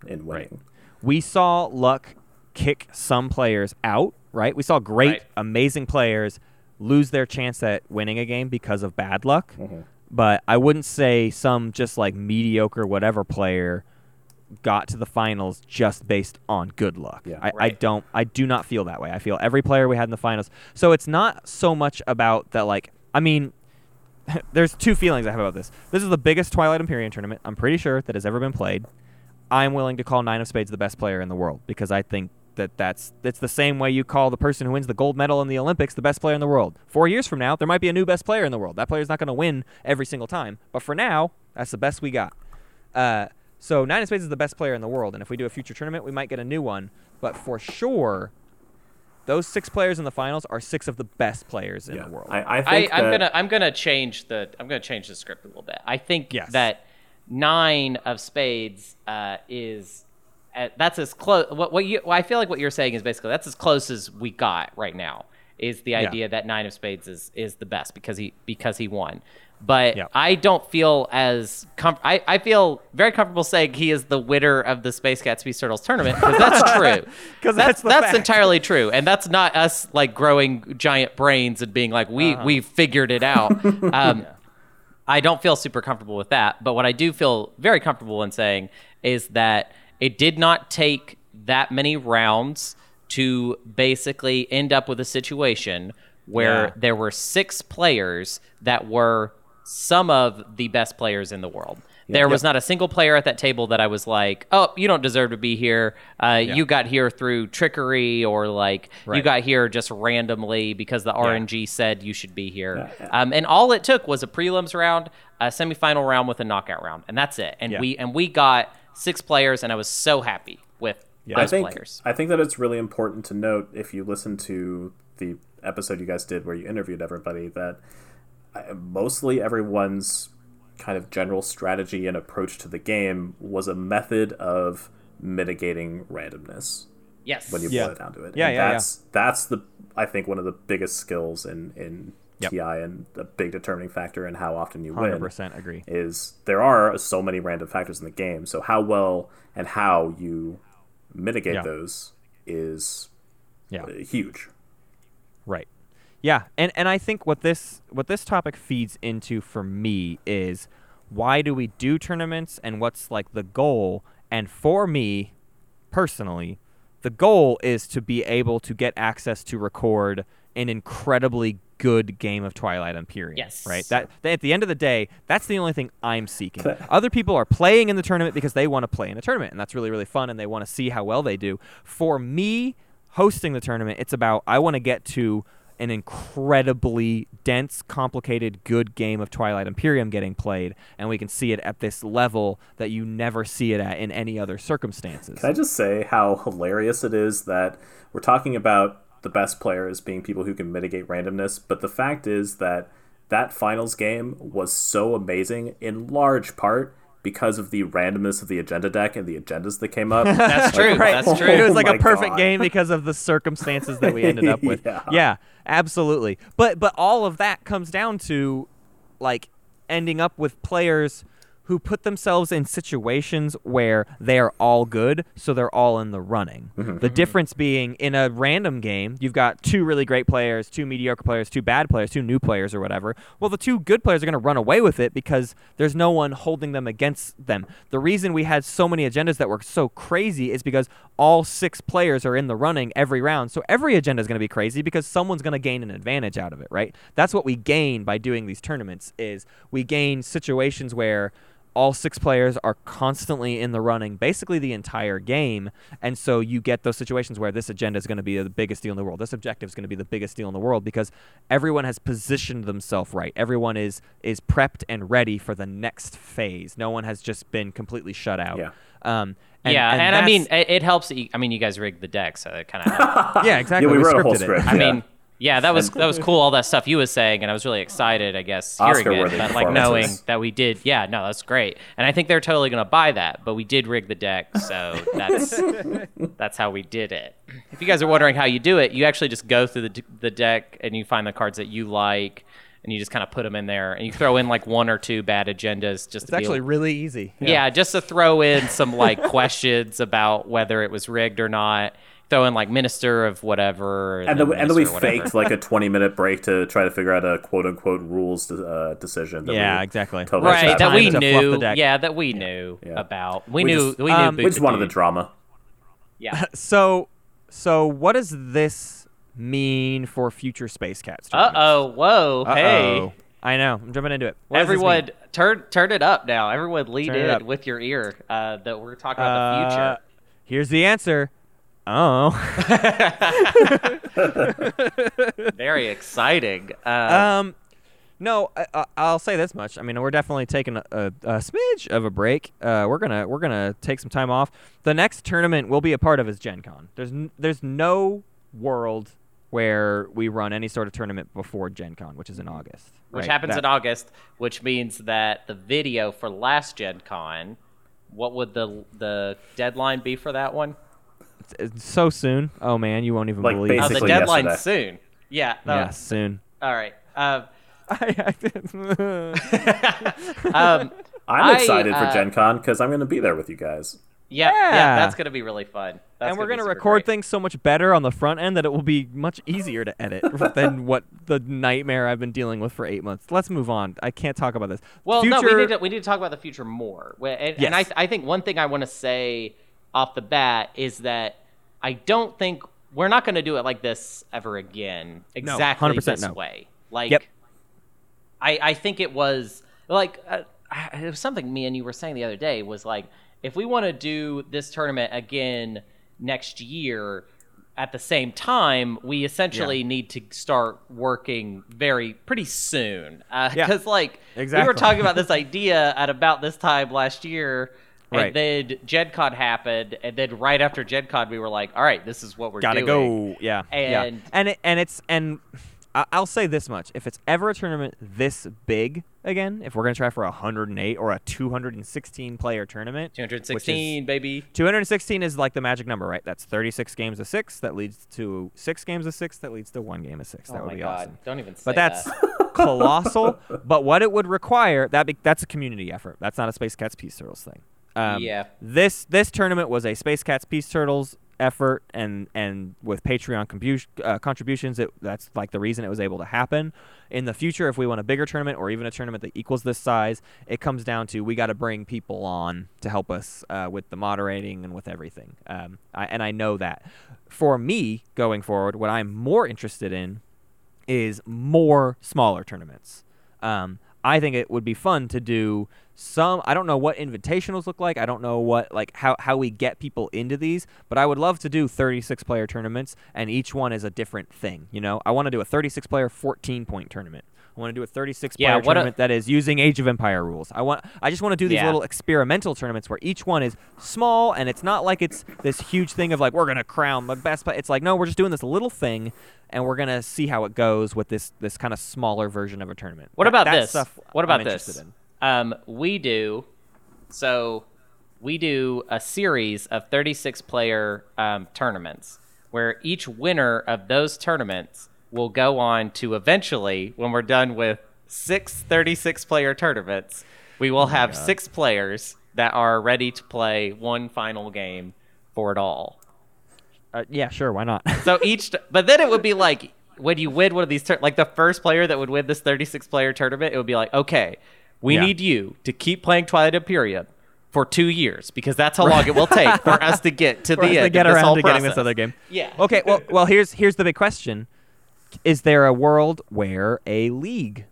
in winning we saw luck kick some players out, right? We saw great, Right. amazing players lose their chance at winning a game because of bad luck. Mm-hmm. But I wouldn't say some just like mediocre whatever player got to the finals just based on good luck. Yeah. I, I don't I do not feel that way. I feel every player we had in the finals. So it's not so much about that like I mean there's two feelings I have about this. This is the biggest Twilight Imperium tournament I'm pretty sure that has ever been played. I'm willing to call Nine of Spades the best player in the world because I think that that's it's the same way you call the person who wins the gold medal in the Olympics the best player in the world. Four years from now, there might be a new best player in the world. That player's not going to win every single time, but for now, that's the best we got. Uh, so Nine of Spades is the best player in the world, and if we do a future tournament, we might get a new one. But for sure, those six players in the finals are six of the best players in yeah the world. i, I I, think I'm gonna I'm gonna change the I'm gonna change the script a little bit. I think Yes. that nine of spades uh, is uh, that's as close. What what you well, I feel like what you're saying is basically that's as close as we got right now. Is the idea that nine of spades is is the best because he because he won. But Yeah. I don't feel as com- I, I feel very comfortable saying he is the winner of the Space Cats Peace Turtles tournament because that's true. 'Cause that's that's that's entirely true, and that's not us like growing giant brains and being like we Uh-huh. we figured it out. Um, I don't feel super comfortable with that, but what I do feel very comfortable in saying is that it did not take that many rounds to basically end up with a situation where Yeah. there were six players that were some of the best players in the world. There was not a single player at that table that I was like, "Oh, you don't deserve to be here. Uh, You got here through trickery, or like you got here just randomly because the RNG said you should be here." Um, and all it took was a prelims round, a semifinal round with a knockout round, and that's it. And Yeah. we and we got six players, and I was so happy with Yeah. I those think players. I think that it's really important to note if you listen to the episode you guys did where you interviewed everybody that uh, mostly everyone's kind of general strategy and approach to the game was a method of mitigating randomness Yes. when you Yeah. boil it down to it. Yeah, and yeah, yeah. that's that's the I think one of the biggest skills in in Yep. TI and a big determining factor in how often you Hundred win percent agree. is there are so many random factors in the game. So how well and how you mitigate Yeah. those is Yeah. huge. Right. Yeah, and and I think what this what this topic feeds into for me is why do we do tournaments and what's like the goal? And for me personally, the goal is to be able to get access to record an incredibly good game of Twilight Imperium. Yes. Right? That, that at the end of the day, that's the only thing I'm seeking. Other people are playing in the tournament because they want to play in a tournament and that's really really fun and they want to see how well they do. For me, hosting the tournament, it's about I want to get to an incredibly dense, complicated, good game of Twilight Imperium getting played, and we can see it at this level that you never see it at in any other circumstances. Can I just say how hilarious it is that we're talking about the best players being people who can mitigate randomness, but the fact is that that finals game was so amazing in large part because of the randomness of the agenda deck and the agendas that came up. That's true. Right. That's true. Oh it was Oh like my a perfect God. game because of the circumstances that we ended up with. Yeah. absolutely. But but all of that comes down to like ending up with players who put themselves in situations where they're all good, so they're all in the running. Mm-hmm. The difference being in a random game, you've got two really great players, two mediocre players, two bad players, two new players or whatever. Well, the two good players are going to run away with it because there's no one holding them against them. The reason we had so many agendas that were so crazy is because all six players are in the running every round. So every agenda is going to be crazy because someone's going to gain an advantage out of it, right? That's what we gain by doing these tournaments is we gain situations where all six players are constantly in the running basically the entire game and so you get those situations where this agenda is going to be the biggest deal in the world this objective is going to be the biggest deal in the world because everyone has positioned themselves right everyone is is prepped and ready for the next phase no one has just been completely shut out Yeah. um and, yeah, and, I mean, it, it helps. That you, I mean, you guys rigged the deck, so it kind of. yeah exactly Yeah, we wrote a whole scripted it. script. I Yeah. mean, yeah, that was that was cool. All that stuff you was saying, and I was really excited. I guess hearing Oscar-worthy it, but like knowing that we did. Yeah, no, that's great, and I think they're totally gonna buy that. But we did rig the deck, so that's that's how we did it. If you guys are wondering how you do it, you actually just go through the the deck and you find the cards that you like, and you just kind of put them in there, and you throw in like one or two bad agendas just it's to actually able- really easy yeah. just to throw in some like questions about whether it was rigged or not. Throw in like minister of whatever, and then, and then we whatever. faked like a 20 minute break to try to figure out a quote unquote rules uh, decision. That Yeah, we exactly. Totally right sat that on. we Time to fluff the knew. Yeah, that we knew Yeah. about. We, We knew. just- we knew. um, We just the wanted the drama. Yeah. so so what does this mean for future space cats Uh oh! Whoa. Hey. Uh-oh. I know. I'm jumping into it. What does this mean? Everyone, turn turn it up now. Everyone, lead Turn in with your ear. Uh, that we're talking about Uh, the future. Here's the answer. Oh. Very exciting. Uh, um, no, I, I- I'll say this much. I mean, we're definitely taking a, a, a smidge of a break. Uh, we're gonna we're gonna take some time off. The next tournament we'll be a part of is Gen Con. There's n- there's no world where we run any sort of tournament before Gen Con, which is in August. which right? happens That- in August, which means that the video for last Gen Con, what would the the deadline be for that one? It's, it's so soon. Oh man, you won't even Like, believe. Oh, it. the Basically deadline's yesterday. soon. Yeah. no. Yeah, soon. All right. Um, um, um, I'm I, excited for uh, Gen Con because I'm going to be there with you guys. yeah, yeah, Yeah. that's gonna be really fun. That's and we're gonna gonna be super record great. things so much better on the front end that it will be much easier to edit than what the nightmare I've been dealing with for eight months. Let's move on. I can't talk about this. Well, Future, no, we need to we need to talk about the future more. Wh- And, and I Yes. I think one thing I want to say off the bat is that I don't think we're not going to do it like this ever again. Exactly 100% this no. way. Like, Yep. I I think it was like uh, it was something me and you were saying the other day was like if we want to do this tournament again next year at the same time we essentially Yeah. need to start working very pretty soon because Yeah. like we were talking about this idea at about this time last year Right. and then GenCon happened and then right after GenCon we were like all right this is what we're gotta doing go. Yeah, yeah. And- and it, and it's and I'll say this much: if it's ever a tournament this big again, if we're gonna try for a 108 or a 216 player tournament, which is- 216 baby 216 is like the magic number, right? That's 36 games of six. That leads to six games of six. That leads to one game of six. That oh would be god awesome. don't even say that. But that's that. colossal. But what it would require that be, that's a community effort. That's not a Space Cats Peace Turtles thing. Um, Yeah. This this tournament was a Space Cats Peace Turtles effort, and and with Patreon compu- uh, contributions, it, that's like the reason it was able to happen. In the future, if we want a bigger tournament or even a tournament that equals this size, it comes down to we got to bring people on to help us uh, with the moderating and with everything. Um, I, and I know that. For me, going forward, what I'm more interested in is more smaller tournaments. Um, I think it would be fun to do some. I don't know what invitationals look like. I don't know what like how how we get people into these, but I would love to do 36 player tournaments, and each one is a different thing. You know, I want to do a 36 player 14 point tournament. I want to do a 36 Yeah, player a- tournament that is using Age of Empire rules. I want I just want to do these Yeah. little experimental tournaments where each one is small and it's not like it's this huge thing of like we're going to crown the best play. It's like no, we're just doing this little thing and we're going to see how it goes with this this kind of smaller version of a tournament. What That- about this? Stuff what about I'm this? Um, we do so we do a series of 36 player um, tournaments where each winner of those tournaments will go on to eventually, when we're done with six 36 player tournaments, we Oh will have six players that are ready to play one final game for it all. Uh, yeah, sure, why not? So each, but then it would be like when you win one of these, tur- like the first player that would win this 36 player tournament, it would be like, okay, we Yeah. need you to keep playing Twilight Imperium for two years because that's how long it will take for us to get to the end to get around to getting this other game. Yeah. Okay, well, well, here's here's the big question: Is there a world where a league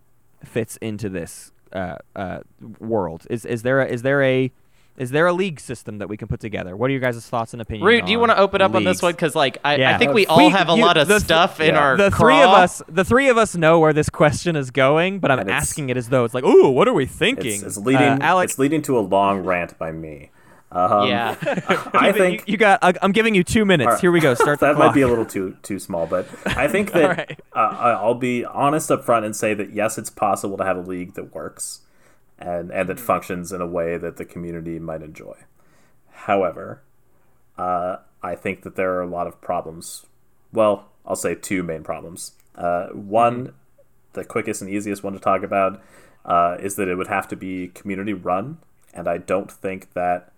fits into this uh, uh, world? Is is there a, is there a is there a league system that we can put together? What are your guys' thoughts and opinions? Root, do you want to open up on this one? Because like I, Yeah. I think we all We- have a you- lot of the th- stuff in our the three of us the three of us know where this question is going, but I'm And asking it as though it's like, ooh, what are we thinking? It's, it's leading. uh, Alex. It's leading to a long rant by me. Um, yeah. I think you, got. I- I'm giving you two minutes. Alright. Here we go. Start the that clock. might be a little too too small, but I think that Alright. uh, I'll be honest up front and say that yes, it's possible to have a league that works and and that functions in a way that the community might enjoy. However, uh, I think that there are a lot of problems. Well, I'll say two main problems. Uh, one, the quickest and easiest one to talk about, uh, is that it would have to be community run, and I don't think that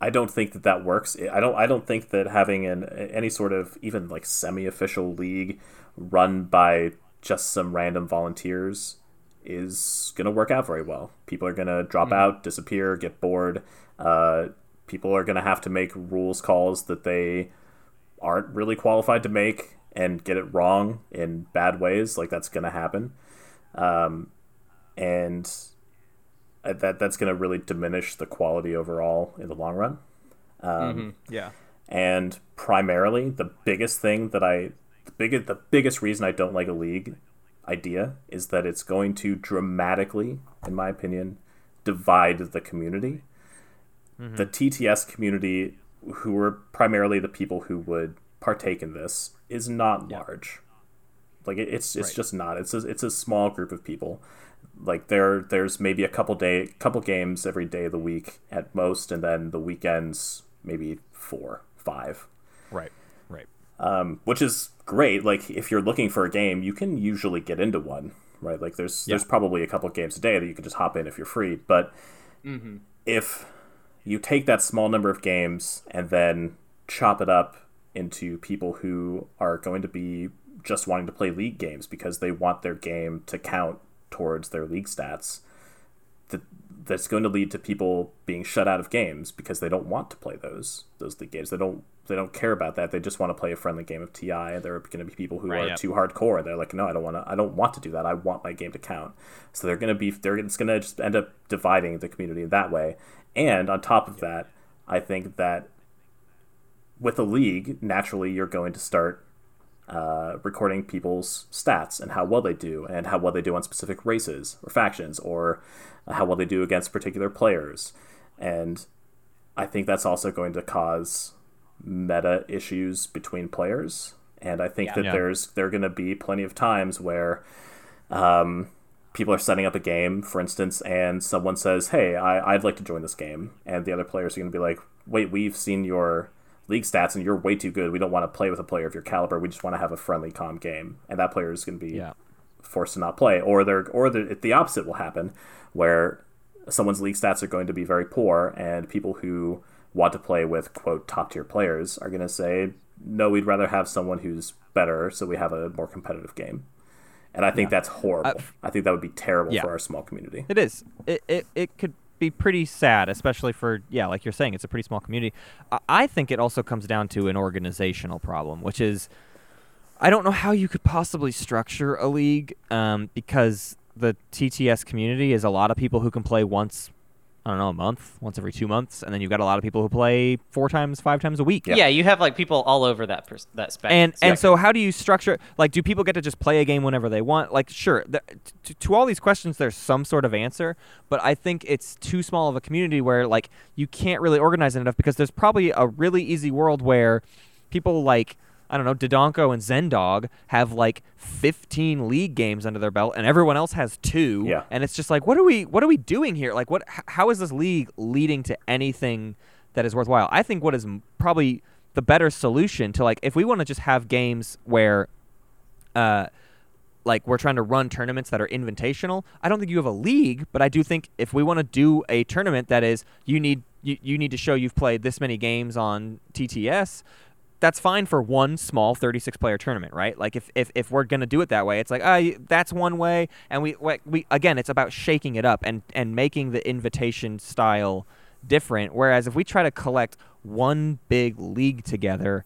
I don't think that that works. I don't. I don't think that having an any sort of even like semi-official league run by just some random volunteers is going to work out very well. People are going to drop out, disappear, get bored. Uh, people are going to have to make rules calls that they aren't really qualified to make and get it wrong in bad ways. Like that's going to happen, um, and uh, that that's going to really diminish the quality overall in the long run. yeah. And primarily, the biggest thing that I, the biggest, the biggest reason I don't like a league idea is that it's going to dramatically, in my opinion, divide the community. Mm-hmm. The TTS community, who are primarily the people who would partake in this, is not large. Like it, it's it's Right. just not. It's a, it's a small group of people. Like there there's maybe a couple day couple games every day of the week at most, and then the weekends maybe four five Right. Um, which is great. Like if you're looking for a game, you can usually get into one, right? Like there's there's probably a couple games a day that you can just hop in if you're free. But if you take that small number of games and then chop it up into people who are going to be just wanting to play league games because they want their game to count towards their league stats, that that's going to lead to people being shut out of games because they don't want to play those those league games. They don't they don't care about that. They just want to play a friendly game of TI. There are going to be people who Right, are yep. too hardcore. They're like, no, I don't want to. I don't want to do that. I want my game to count. So they're going to be. They're it's going to just end up dividing the community that way. And on top of that, I think that with a league, naturally, you're going to start uh, recording people's stats and how well they do, and how well they do on specific races or factions, or how well they do against particular players. And I think that's also going to cause meta issues between players. And I think Yeah. that Yeah. there's there are going to be plenty of times where um, people are setting up a game, for instance, and someone says, "Hey, I, I'd like to join this game," and the other players are going to be like, "Wait, we've seen your league stats, and you're way too good. We don't want to play with a player of your caliber. We just want to have a friendly, calm game." And that player is going to be Yeah. forced to not play, or they're or the the opposite will happen, where someone's league stats are going to be very poor, and people who want to play with quote top tier players are going to say, no, we'd rather have someone who's better, so we have a more competitive game. And I think that's horrible. I think that would be terrible Yeah. for our small community. It is. It, it it could be pretty sad, especially for yeah, like you're saying, it's a pretty small community. I, I think it also comes down to an organizational problem, which is I don't know how you could possibly structure a league um, because the TTS community is a lot of people who can play once. I don't know, a month, once every two months, and then you've got a lot of people who play four times, five times a week. Yeah. you have like people all over that pers- that spectrum. And Yeah. and so how do you structure like do people get to just play a game whenever they want? Like sure, th- to, to all these questions there's some sort of answer, but I think it's too small of a community where like you can't really organize it enough because there's probably a really easy world where people like I don't know, Dodonko and Zendog have like 15 league games under their belt and everyone else has 2 Yeah. and it's just like what are we what are we doing here? Like what how is this league leading to anything that is worthwhile? I think what is probably the better solution to like if we want to just have games where uh like we're trying to run tournaments that are invitational. I don't think you have a league, but I do think if we want to do a tournament that is you need you, you need to show you've played this many games on TTS, that's fine for one small 36 player tournament, right? Like if if, if we're going to do it that way, it's like, ah, that's one way and we we- we again, it's about shaking it up and and making the invitation style different whereas if we try to collect one big league together,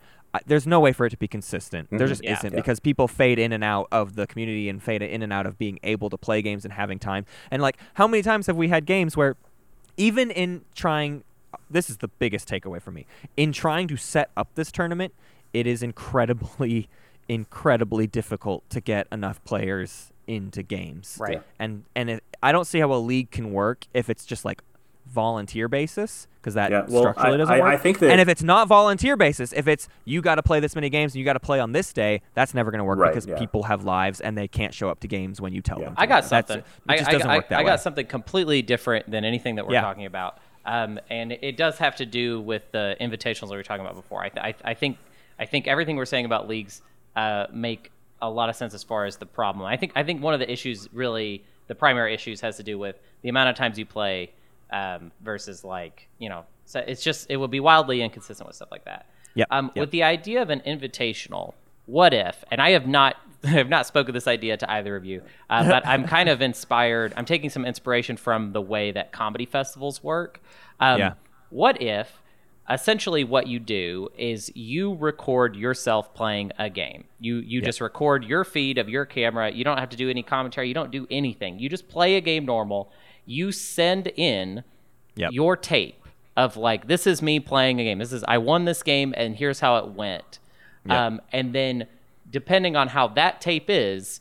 there's no way for it to be consistent. There just Yeah. isn't Yeah. because people fade in and out of the community and fade in and out of being able to play games and having time. And like, how many times have we had games where, even in trying, this is the biggest takeaway for me, in trying to set up this tournament, it is incredibly, incredibly difficult to get enough players into games. Right. And and it, I don't see how a league can work if it's just like volunteer basis because that Yeah, well, structurally I- doesn't I- work. I think that- and if it's not volunteer basis, if it's you got to play this many games and you got to play on this day, that's never going to work Right, because yeah. people have lives and they can't show up to games when you tell Yeah. them. I got something. It I, just I- doesn't I- work that I way. got something completely different than anything that we're Yeah. talking about, um, and it does have to do with the invitationals that we were talking about before. I, th- I, I think I think everything we're saying about leagues uh, make a lot of sense as far as the problem. I think I think one of the issues, really, the primary issues, has to do with the amount of times you play um, versus like you know. So it's just it would be wildly inconsistent with stuff like that. Yep, Um, yep. With the idea of an invitational, what if? And I have not, have not spoken this idea to either of you, uh, but I'm kind of inspired. I'm taking some inspiration from the way that comedy festivals work. Um, Yeah. What if, essentially, what you do is you record yourself playing a game. You you just record your feed of your camera. You don't have to do any commentary. You don't do anything. You just play a game normal. You send in Yep. your tape of like this is me playing a game. This is I won this game and here's how it went. Um, and then depending on how that tape is,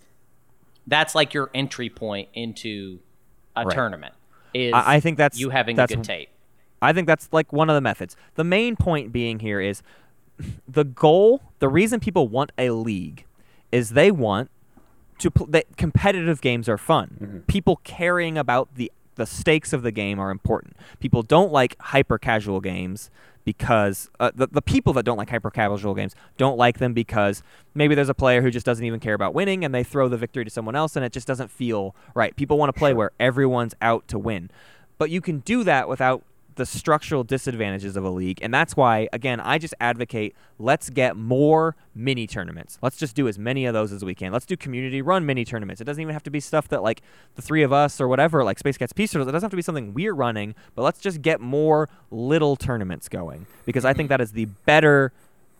that's like your entry point into a Right. tournament. Is I- I think that's- you having that's a good tape. I think that's like one of the methods. The main point being here is the goal, the reason people want a league is they want to pl- that competitive games are fun. Mm-hmm. People caring about the the stakes of the game are important. People don't like hyper casual games because uh, the the people that don't like hyper casual games don't like them because maybe there's a player who just doesn't even care about winning and they throw the victory to someone else and it just doesn't feel right. People want to play where everyone's out to win. But you can do that without the structural disadvantages of a league. And that's why, again, I just advocate let's get more mini tournaments. Let's just do as many of those as we can. Let's do community run mini tournaments. It doesn't even have to be stuff that, like, the three of us or whatever, like Space Cats Peace Turtles, it doesn't have to be something we're running, but let's just get more little tournaments going. Because I think that is the better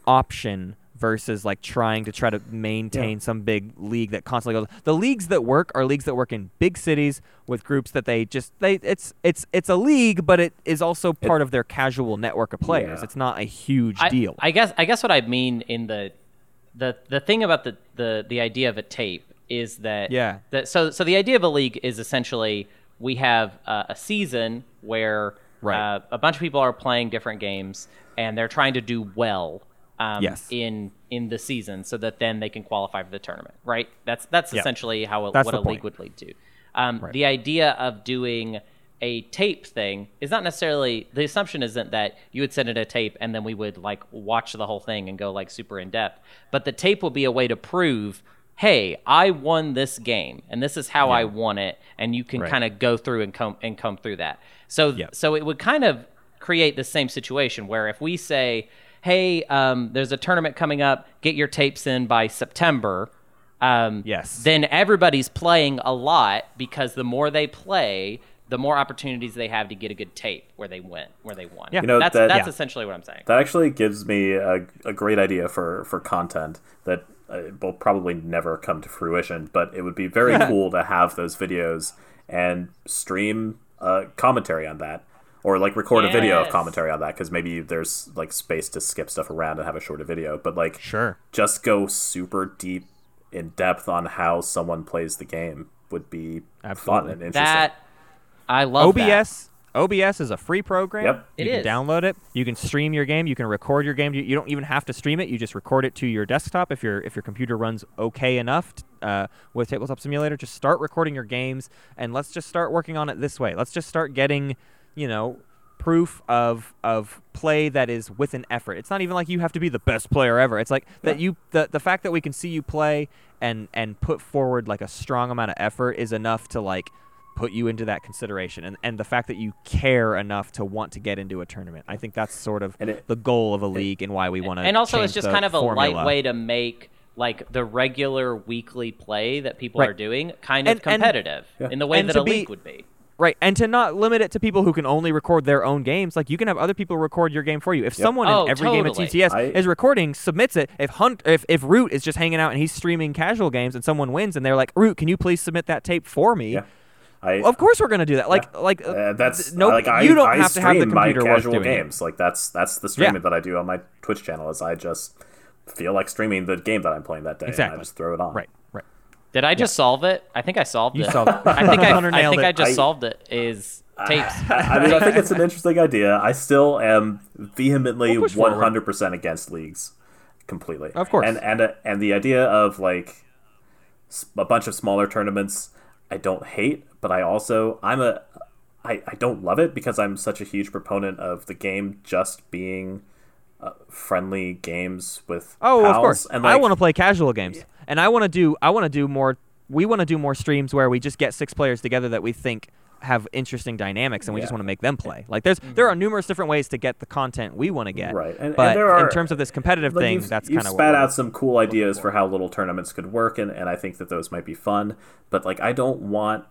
option versus like trying to try to maintain some big league that constantly goes the leagues that work are leagues that work in big cities with groups that they just they it's it's it's a league but it is also part of their casual network of players Yeah. it's not a huge I, deal I guess I guess what I mean in the the the thing about the the the idea of a tape is that Yeah. that so so the idea of a league is essentially we have uh, a season where Right. uh, a bunch of people are playing different games and they're trying to do well um, Yes. in in the season so that then they can qualify for the tournament right that's that's Yeah. essentially how a, That's what a league would lead to um, the idea of doing a tape thing is not necessarily the assumption isn't that you would send in a tape and then we would like watch the whole thing and go like super in depth but the tape will be a way to prove hey, I won this game and this is how I won it, and you can Right. kind of go through and come and come through that. So Yep. so it would kind of create the same situation where if we say, hey, um, there's a tournament coming up, get your tapes in by September. Um, Yes. Then everybody's playing a lot because the more they play, the more opportunities they have to get a good tape where they win, where they won. Yeah. You know, that's that- that's Yeah. essentially what I'm saying. That actually gives me a, a great idea for, for content that uh, will probably never come to fruition, but it would be very cool to have those videos and stream uh, commentary on that. Or like record a video of commentary on that because maybe there's like space to skip stuff around and have a shorter video. But like, Sure. just go super deep in depth on how someone plays the game would be fun and interesting. That I love that. OBS OBS is a free program. Yep. It you can is. download it. You can stream your game. You can record your game. You, you don't even have to stream it. You just record it to your desktop if your if your computer runs okay enough t- uh, with Tabletop Simulator. Just start recording your games and let's just start working on it this way. Let's just start getting, you know, proof of of play that is with an effort. It's not even like you have to be the best player ever. It's like that you the the fact that we can see you play and and put forward like a strong amount of effort is enough to like put you into that consideration and and the fact that you care enough to want to get into a tournament. I think that's sort of it- the goal of a league and why we want to and also it's just kind of a light way to make like the regular weekly play that people Right. are doing kind of and- competitive in the way that a be- league would be. Right, and to not limit it to people who can only record their own games, like you can have other people record your game for you. If someone Oh, in every game at totally. TTS I- is recording, submits it. If Hunt, if if Root is just hanging out and he's streaming casual games, and someone wins, and they're like, Root, can you please submit that tape for me? Yeah. I, Of course, we're gonna do that. Like, like Uh, that's no, like I, you don't I have to have the stream my casual doing it. games. Like that's that's the streaming that I do on my Twitch channel. Is I just feel like streaming the game that I'm playing that day. Exactly. And I just throw it on. Right, right. Did I just solve it? I think I solved You it. solved it. I think I, I think it. I just I- solved it. Is tapes. I mean, I think it's an interesting idea. I still am vehemently We'll push forward. 100% against leagues, completely. Of course. And and uh, and the idea of like a bunch of smaller tournaments, I don't hate, but I also I'm a I, I don't love it because I'm such a huge proponent of the game just being uh, friendly games with Oh, pals. of course. And I want to play casual games, and I want to do. I want to do more. We want to do more streams where we just get six players together that we think have interesting dynamics, and we just want to make them play. Like there's there are numerous different ways to get the content we want to get. Right, and- and but there are- in terms of this competitive like thing, you've, that's kind of spat out some cool ideas for how little tournaments could work, and, and I think that those might be fun. But like, I don't want,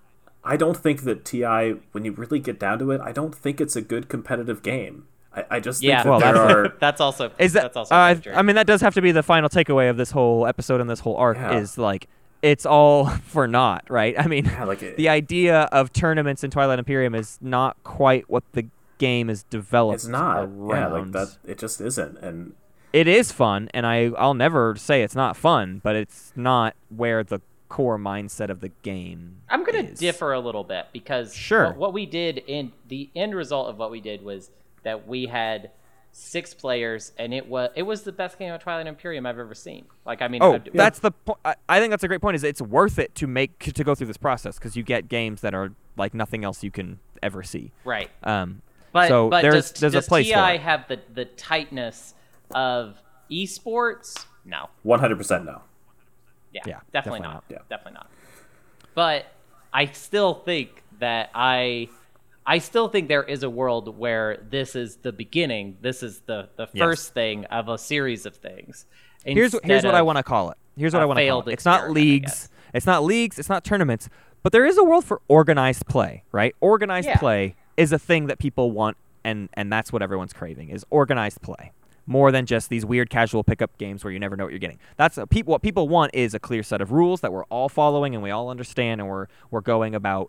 I don't think that Ti, when you really get down to it, I don't think it's a good competitive game. I, I just think Yeah, that Well, there that's- are. that's also Is that? that's also uh. I mean, that does have to be the final takeaway of this whole episode and this whole arc. Yeah. Is like it's all for naught, right? I mean, Yeah, like it- the idea of tournaments in Twilight Imperium is not quite what the game is developed. It's not. Around. Yeah, like that. It just isn't. And it is fun and I I'll never say it's not fun, but it's not where the core mindset of the game. I'm gonna is. differ a little bit because Sure. what, what we did in the end result of what we did was that we had six players and it was it was the best game of Twilight Imperium I've ever seen. Like I mean, Oh, I've- that's the po- I, I think that's a great point. Is it's worth it to make to go through this process because you get games that are like nothing else you can ever see. right. Um, But so but there's does, there's does a place TI for it. have the the tightness of esports? No. 100% no. Yeah, Yeah, definitely, definitely not. not. Yeah. Definitely not. But I still think that I I still think there is a world where this is the beginning. This is the the Yes. first thing of a series of things. here's here's what I want to call it. Here's what I want to call it. It's not leagues. It's not leagues. It's not tournaments. But there is a world for organized play, right? Organized Yeah. play is a thing that people want, and and that's what everyone's craving is organized play. More than just these weird casual pickup games where you never know what you're getting. That's a, people. What people want is a clear set of rules that we're all following and we all understand, and we're we're going about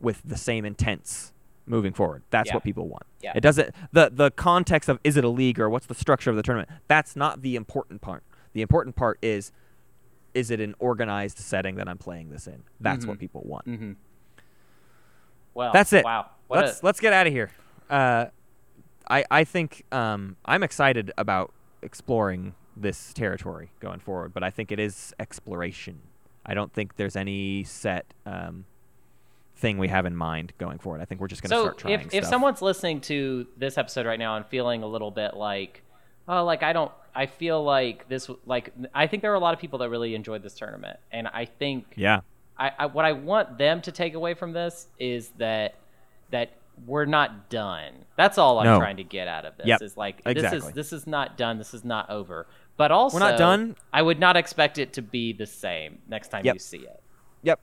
with the same intents moving forward. That's Yeah. what people want. Yeah. It doesn't the the context of is it a league or what's the structure of the tournament. That's not the important part. The important part is is it an organized setting that I'm playing this in? That's what people want. Mm-hmm. Well, That's it. Wow. What let's a- let's get out of here. Uh, I I think um, I'm excited about exploring this territory going forward, but I think it is exploration. I don't think there's any set um, thing we have in mind going forward. I think we're just going to so start trying if, if someone's listening to this episode right now and feeling a little bit like oh, like I don't. I feel like this. Like I think there are a lot of people that really enjoyed this tournament, and I think Yeah. I, I what I want them to take away from this is that that we're not done. That's all I'm No. trying to get out of this. Yep. Is like this is this is not done. This is not over. But also, we're not done. I would not expect it to be the same next time Yep. you see it. Yep.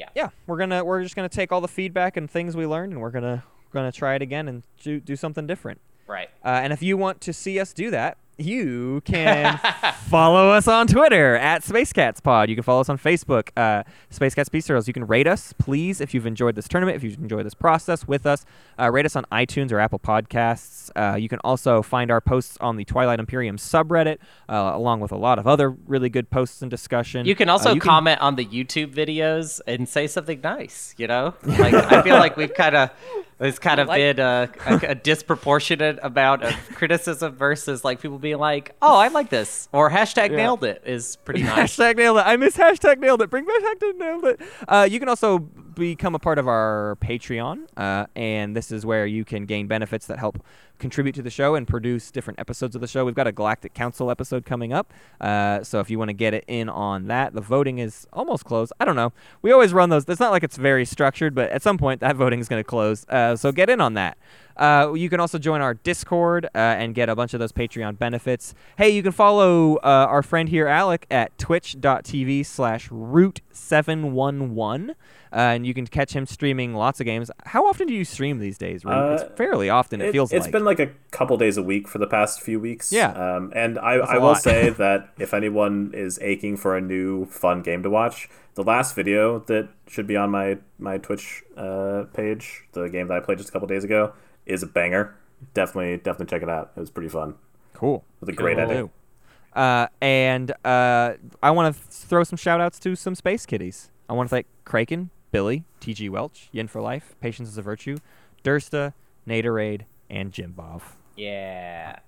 Yeah. Yeah. We're gonna we're just gonna take all the feedback and things we learned, and we're gonna gonna try it again and do do something different. Right. Uh, and if you want to see us do that, you can follow us on Twitter at SpaceCatsPod. You can follow us on Facebook, uh, Space Cats Peace Turtles. You can rate us, please, if you've enjoyed this tournament, if you've enjoyed this process with us. Uh, rate us on iTunes or Apple Podcasts. Uh, you can also find our posts on the Twilight Imperium subreddit, uh, along with a lot of other really good posts and discussion. You can Uh, also you comment on the YouTube videos and say something nice. You know, like I feel like we've kind of it's kind of Like- been a, a, a disproportionate amount of criticism versus like people being like, "Oh, I like this," or hashtag Yeah. nailed it is pretty nice. Hashtag nailed it. I miss hashtag nailed it. Bring hashtag nailed it. Uh, you can also become a part of our Patreon, uh, and this is where you can gain benefits that help contribute to the show and produce different episodes of the show. We've got a Galactic Council episode coming up, uh, so if you want to get it in on that, the voting is almost closed. I don't know. We always run those. It's not like it's very structured, but at some point that voting is going to close. Uh, so get in on that. Uh, you can also join our Discord uh, and get a bunch of those Patreon benefits. Hey, you can follow uh, our friend here, Alec, at twitch.tv slash root711. Uh, and you can catch him streaming lots of games. How often do you stream these days, Root? Uh, it's fairly often, it, feels it's like. been like a couple days a week for the past few weeks. Yeah. Um, and I will say that if anyone is aching for a new fun game to watch, the last video that should be on my my Twitch uh, page, the game that I played just a couple days ago, is a banger. Definitely, definitely check it out. It was pretty fun cool. with a great Cool. ending. Uh, and uh, I want to throw some shout outs to some Space Kitties. I want to thank Kraken, Billy, TG Welch, Yin for Life, Patience is a Virtue, Dursta, Naderade, and Jim Bob. Yeah.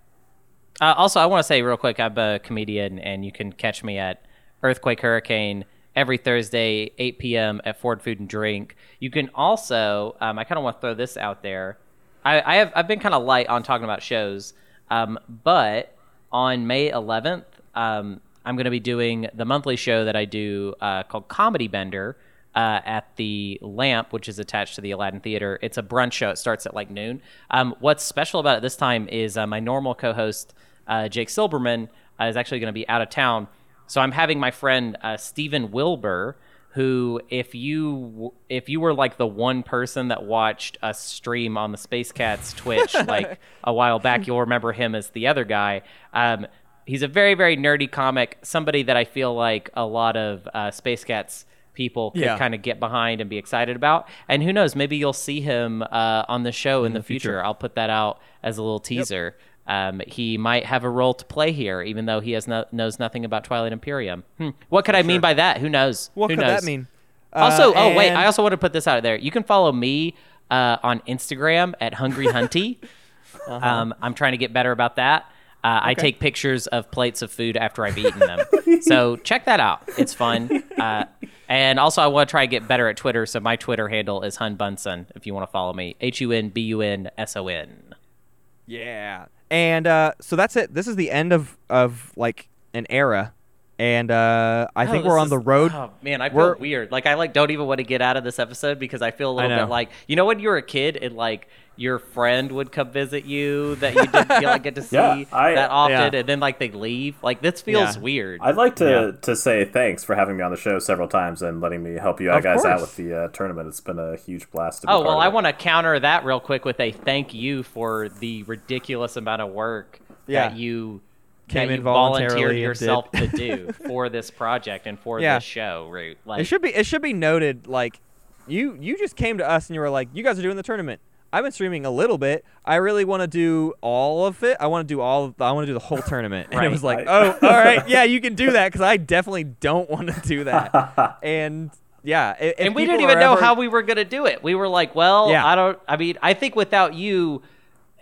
Uh, also, I want to say real quick, I'm a comedian, and you can catch me at Earthquake Hurricane every Thursday, 8 p.m. at Ford Food and Drink. You can also, um, I kind of want to throw this out there. I, I have I've been kind of light on talking about shows, um, but on May 11th, um, I'm going to be doing the monthly show that I do uh, called Comedy Bender uh, at the Lamp, which is attached to the Aladdin Theater. It's a brunch show. It starts at like noon. Um, what's special about it this time is uh, my normal co-host uh, Jake Silberman uh, is actually going to be out of town, so I'm having my friend uh, Stephen Wilbur. Who, if you if you were like the one person that watched a stream on the Space Cats Twitch like a while back, you'll remember him as the other guy. Um, he's a very very nerdy comic somebody that i feel like a lot of uh, space cats people could Yeah. kind of get behind and be excited about and who knows maybe you'll see him uh, on the show in, the, future. i'll put that out as a little teaser um, he might have a role to play here even though he has no, knows nothing about twilight imperium hmm. what could i mean by that who knows What who could knows? that mean? Also, Uh, oh wait, I also want to put this out there. You can follow me uh, on Instagram at Hungry Hunty. Uh-huh. um, I'm trying to get better about that. Uh, I take pictures of plates of food after I've eaten them. so check that out. It's fun. Uh, and also, I want to try to get better at Twitter. So my Twitter handle is Hun Bunson. If you want to follow me, H U N B U N S O N. Yeah. And uh, so that's it. This is the end of, of like an era. And uh, I think Oh, we're this on the road. Oh man, I feel We're- weird. Like I like don't even want to get out of this episode because I feel a little bit like you know when you were a kid and like your friend would come visit you that you didn't feel like get to see Yeah, I- that often, Yeah. and then like they leave. Like this feels Yeah. weird. I'd like to, Yeah. to say thanks for having me on the show several times and letting me help you out Of guys out with the uh, tournament. It's been a huge blast. To be oh part well, of I want to counter that real quick with a thank you for the ridiculous amount of work Yeah. that you. Came that in you volunteered voluntarily yourself to do for this project and for Yeah. this show, Root. Like, It should be it should be noted like you you just came to us and you were like you guys are doing the tournament. I've been streaming a little bit. I really want to do all of it. I want to do all. Of, I want to do the whole tournament. And it was like, I- oh, all right, yeah, you can do that because I definitely don't want to do that. and yeah, if and we didn't even know ever- how we were going to do it. We were like, well, Yeah. I don't. I mean, I think without you,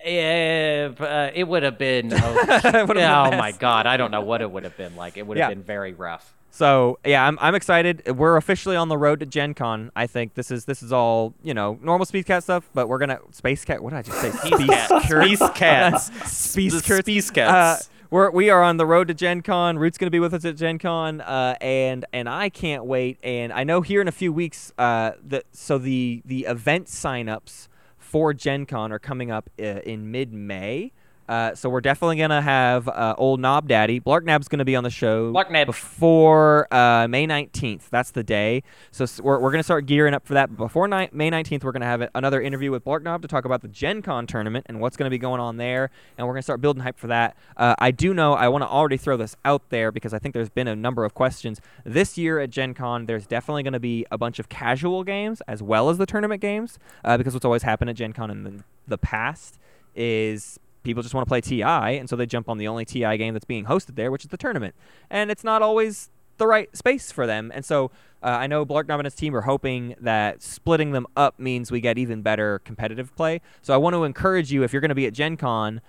eh, uh, it would have been. Oh, It would've been oh my god, I don't know what it would have been like. It would have Yeah. been very rough. So yeah, I'm, I'm excited. We're officially on the road to Gen Con. I think this is this is all you know normal Space Cat stuff, but we're gonna Space Cat. What did I just say? Space Cat. Space Cats. Space Cats. Uh, we're we are on the road to Gen Con. Root's gonna be with us at Gen Con, uh, and and I can't wait. And I know here in a few weeks, uh, the so the the event signups for Gen Con are coming up uh, in mid May. Uh, so we're definitely gonna have uh, old Knob Daddy. Blarknob's gonna be on the show before uh, May 19th. That's the day. So we're, we're gonna start gearing up for that. Before ni- May 19th, we're gonna have another interview with Blarknob to talk about the Gen Con tournament and what's gonna be going on there. And we're gonna start building hype for that. Uh, I do know I want to already throw this out there because I think there's been a number of questions this year at Gen Con. There's definitely gonna be a bunch of casual games as well as the tournament games uh, because what's always happened at Gen Con in the, the past is people just want to play TI, and so they jump on the only TI game that's being hosted there, which is the tournament. And it's not always the right space for them. And so uh, I know Blarknob and his team are hoping that splitting them up means we get even better competitive play. So I want to encourage you, if you're going to be at Gen Con,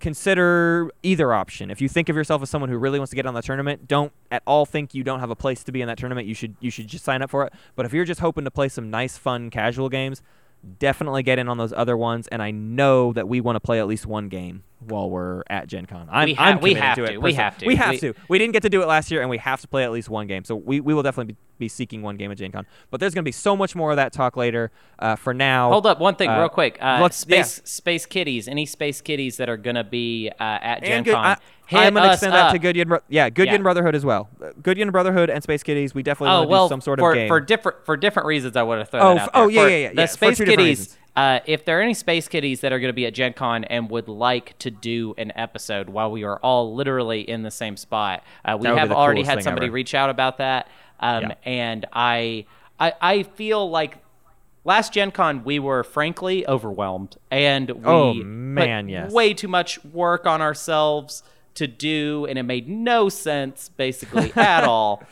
consider either option. If you think of yourself as someone who really wants to get on the tournament, don't at all think you don't have a place to be in that tournament. You should you should just sign up for it. But if you're just hoping to play some nice, fun, casual games, definitely get in on those other ones. And I know that we want to play at least one game while we're at Gen Con. I'm, We ha- I'm we have to, to. We have to. We have We- to. We didn't get to do it last year, and we have to play at least one game. So we, we will definitely be, be seeking one game at Gen Con. But there's going to be so much more of that talk later. Uh, for now, Hold up, one thing, uh, real quick. Uh, space Space Kitties. Any Space Kitties that are gonna be uh, at Gen And good, Con? I, hit I'm gonna extend that to Goodyen. Yeah, Goodyen Yeah. Brotherhood as well. Uh, Brotherhood and Space Kitties. We definitely Oh want to well, do some sort for, of game. for different for different reasons, I would have thrown Oh, that f- out there. oh, yeah, yeah, yeah, The yeah, Space Kitties. Uh, if there are any Space Kitties that are going to be at Gen Con and would like to do an episode while we are all literally in the same spot, uh, we That would be have already had somebody ever. reach out about that, um, Yeah. and I, I I feel like last Gen Con we were frankly overwhelmed, and we Oh, man, yes. way too much work on ourselves to do, and it made no sense basically at all.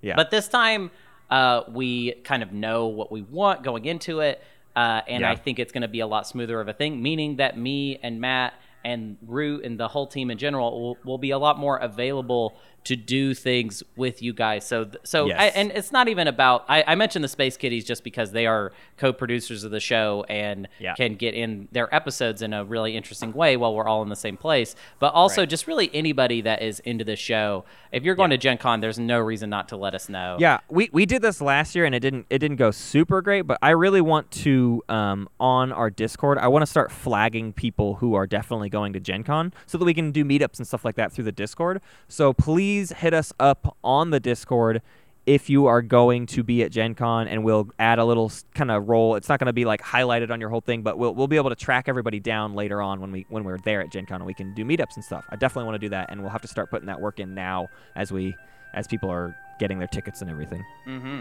yeah. But this time, uh, we kind of know what we want going into it, uh, and Yeah. I think it's going to be a lot smoother of a thing. Meaning that me and Matt and Root and the whole team in general will, will be a lot more available to do things with you guys. So, th- so, Yes. I, and it's not even about. I, I mentioned the Space Kitties just because they are co-producers of the show and Yeah. can get in their episodes in a really interesting way while we're all in the same place. But also, Right. just really anybody that is into the show. If you're going to Gen Con, there's no reason not to let us know. Yeah, we, we did this last year and it didn't it didn't go super great, but I really want to um, on our Discord. I want to start flagging people who are definitely going to Gen Con so that we can do meetups and stuff like that through the Discord. So please hit us up on the Discord if you are going to be at Gen Con and we'll add a little kind of role. It's not going to be like highlighted on your whole thing, but we'll, we'll be able to track everybody down later on when we when we're there at Gen Con and we can do meetups and stuff. I definitely want to do that and we'll have to start putting that work in now as we as people are getting their tickets and everything. Mm-hmm.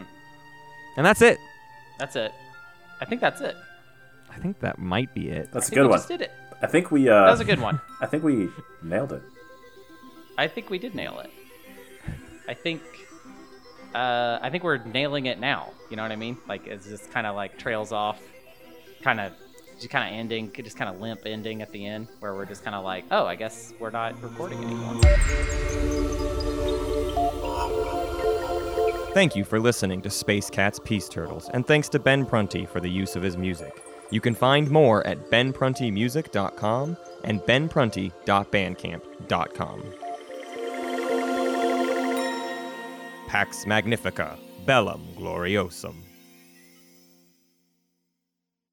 And that's it. That's it. I think that's it. I think that might be it. That's I a think good we one. just did it. I think we. Uh, That was a good one. I think we nailed it. I think we did nail it. I think. Uh, I think we're nailing it now. You know what I mean? Like it's just kind of like trails off, kind of, just kind of ending, just kind of limp ending at the end, where we're just kind of like, oh, I guess we're not recording anymore. Thank you for listening to Space Cats Peace Turtles, and thanks to Ben Prunty for the use of his music. You can find more at benpruntymusic.com and benprunty.bandcamp.com. Pax Magnifica, Bellum Gloriosum.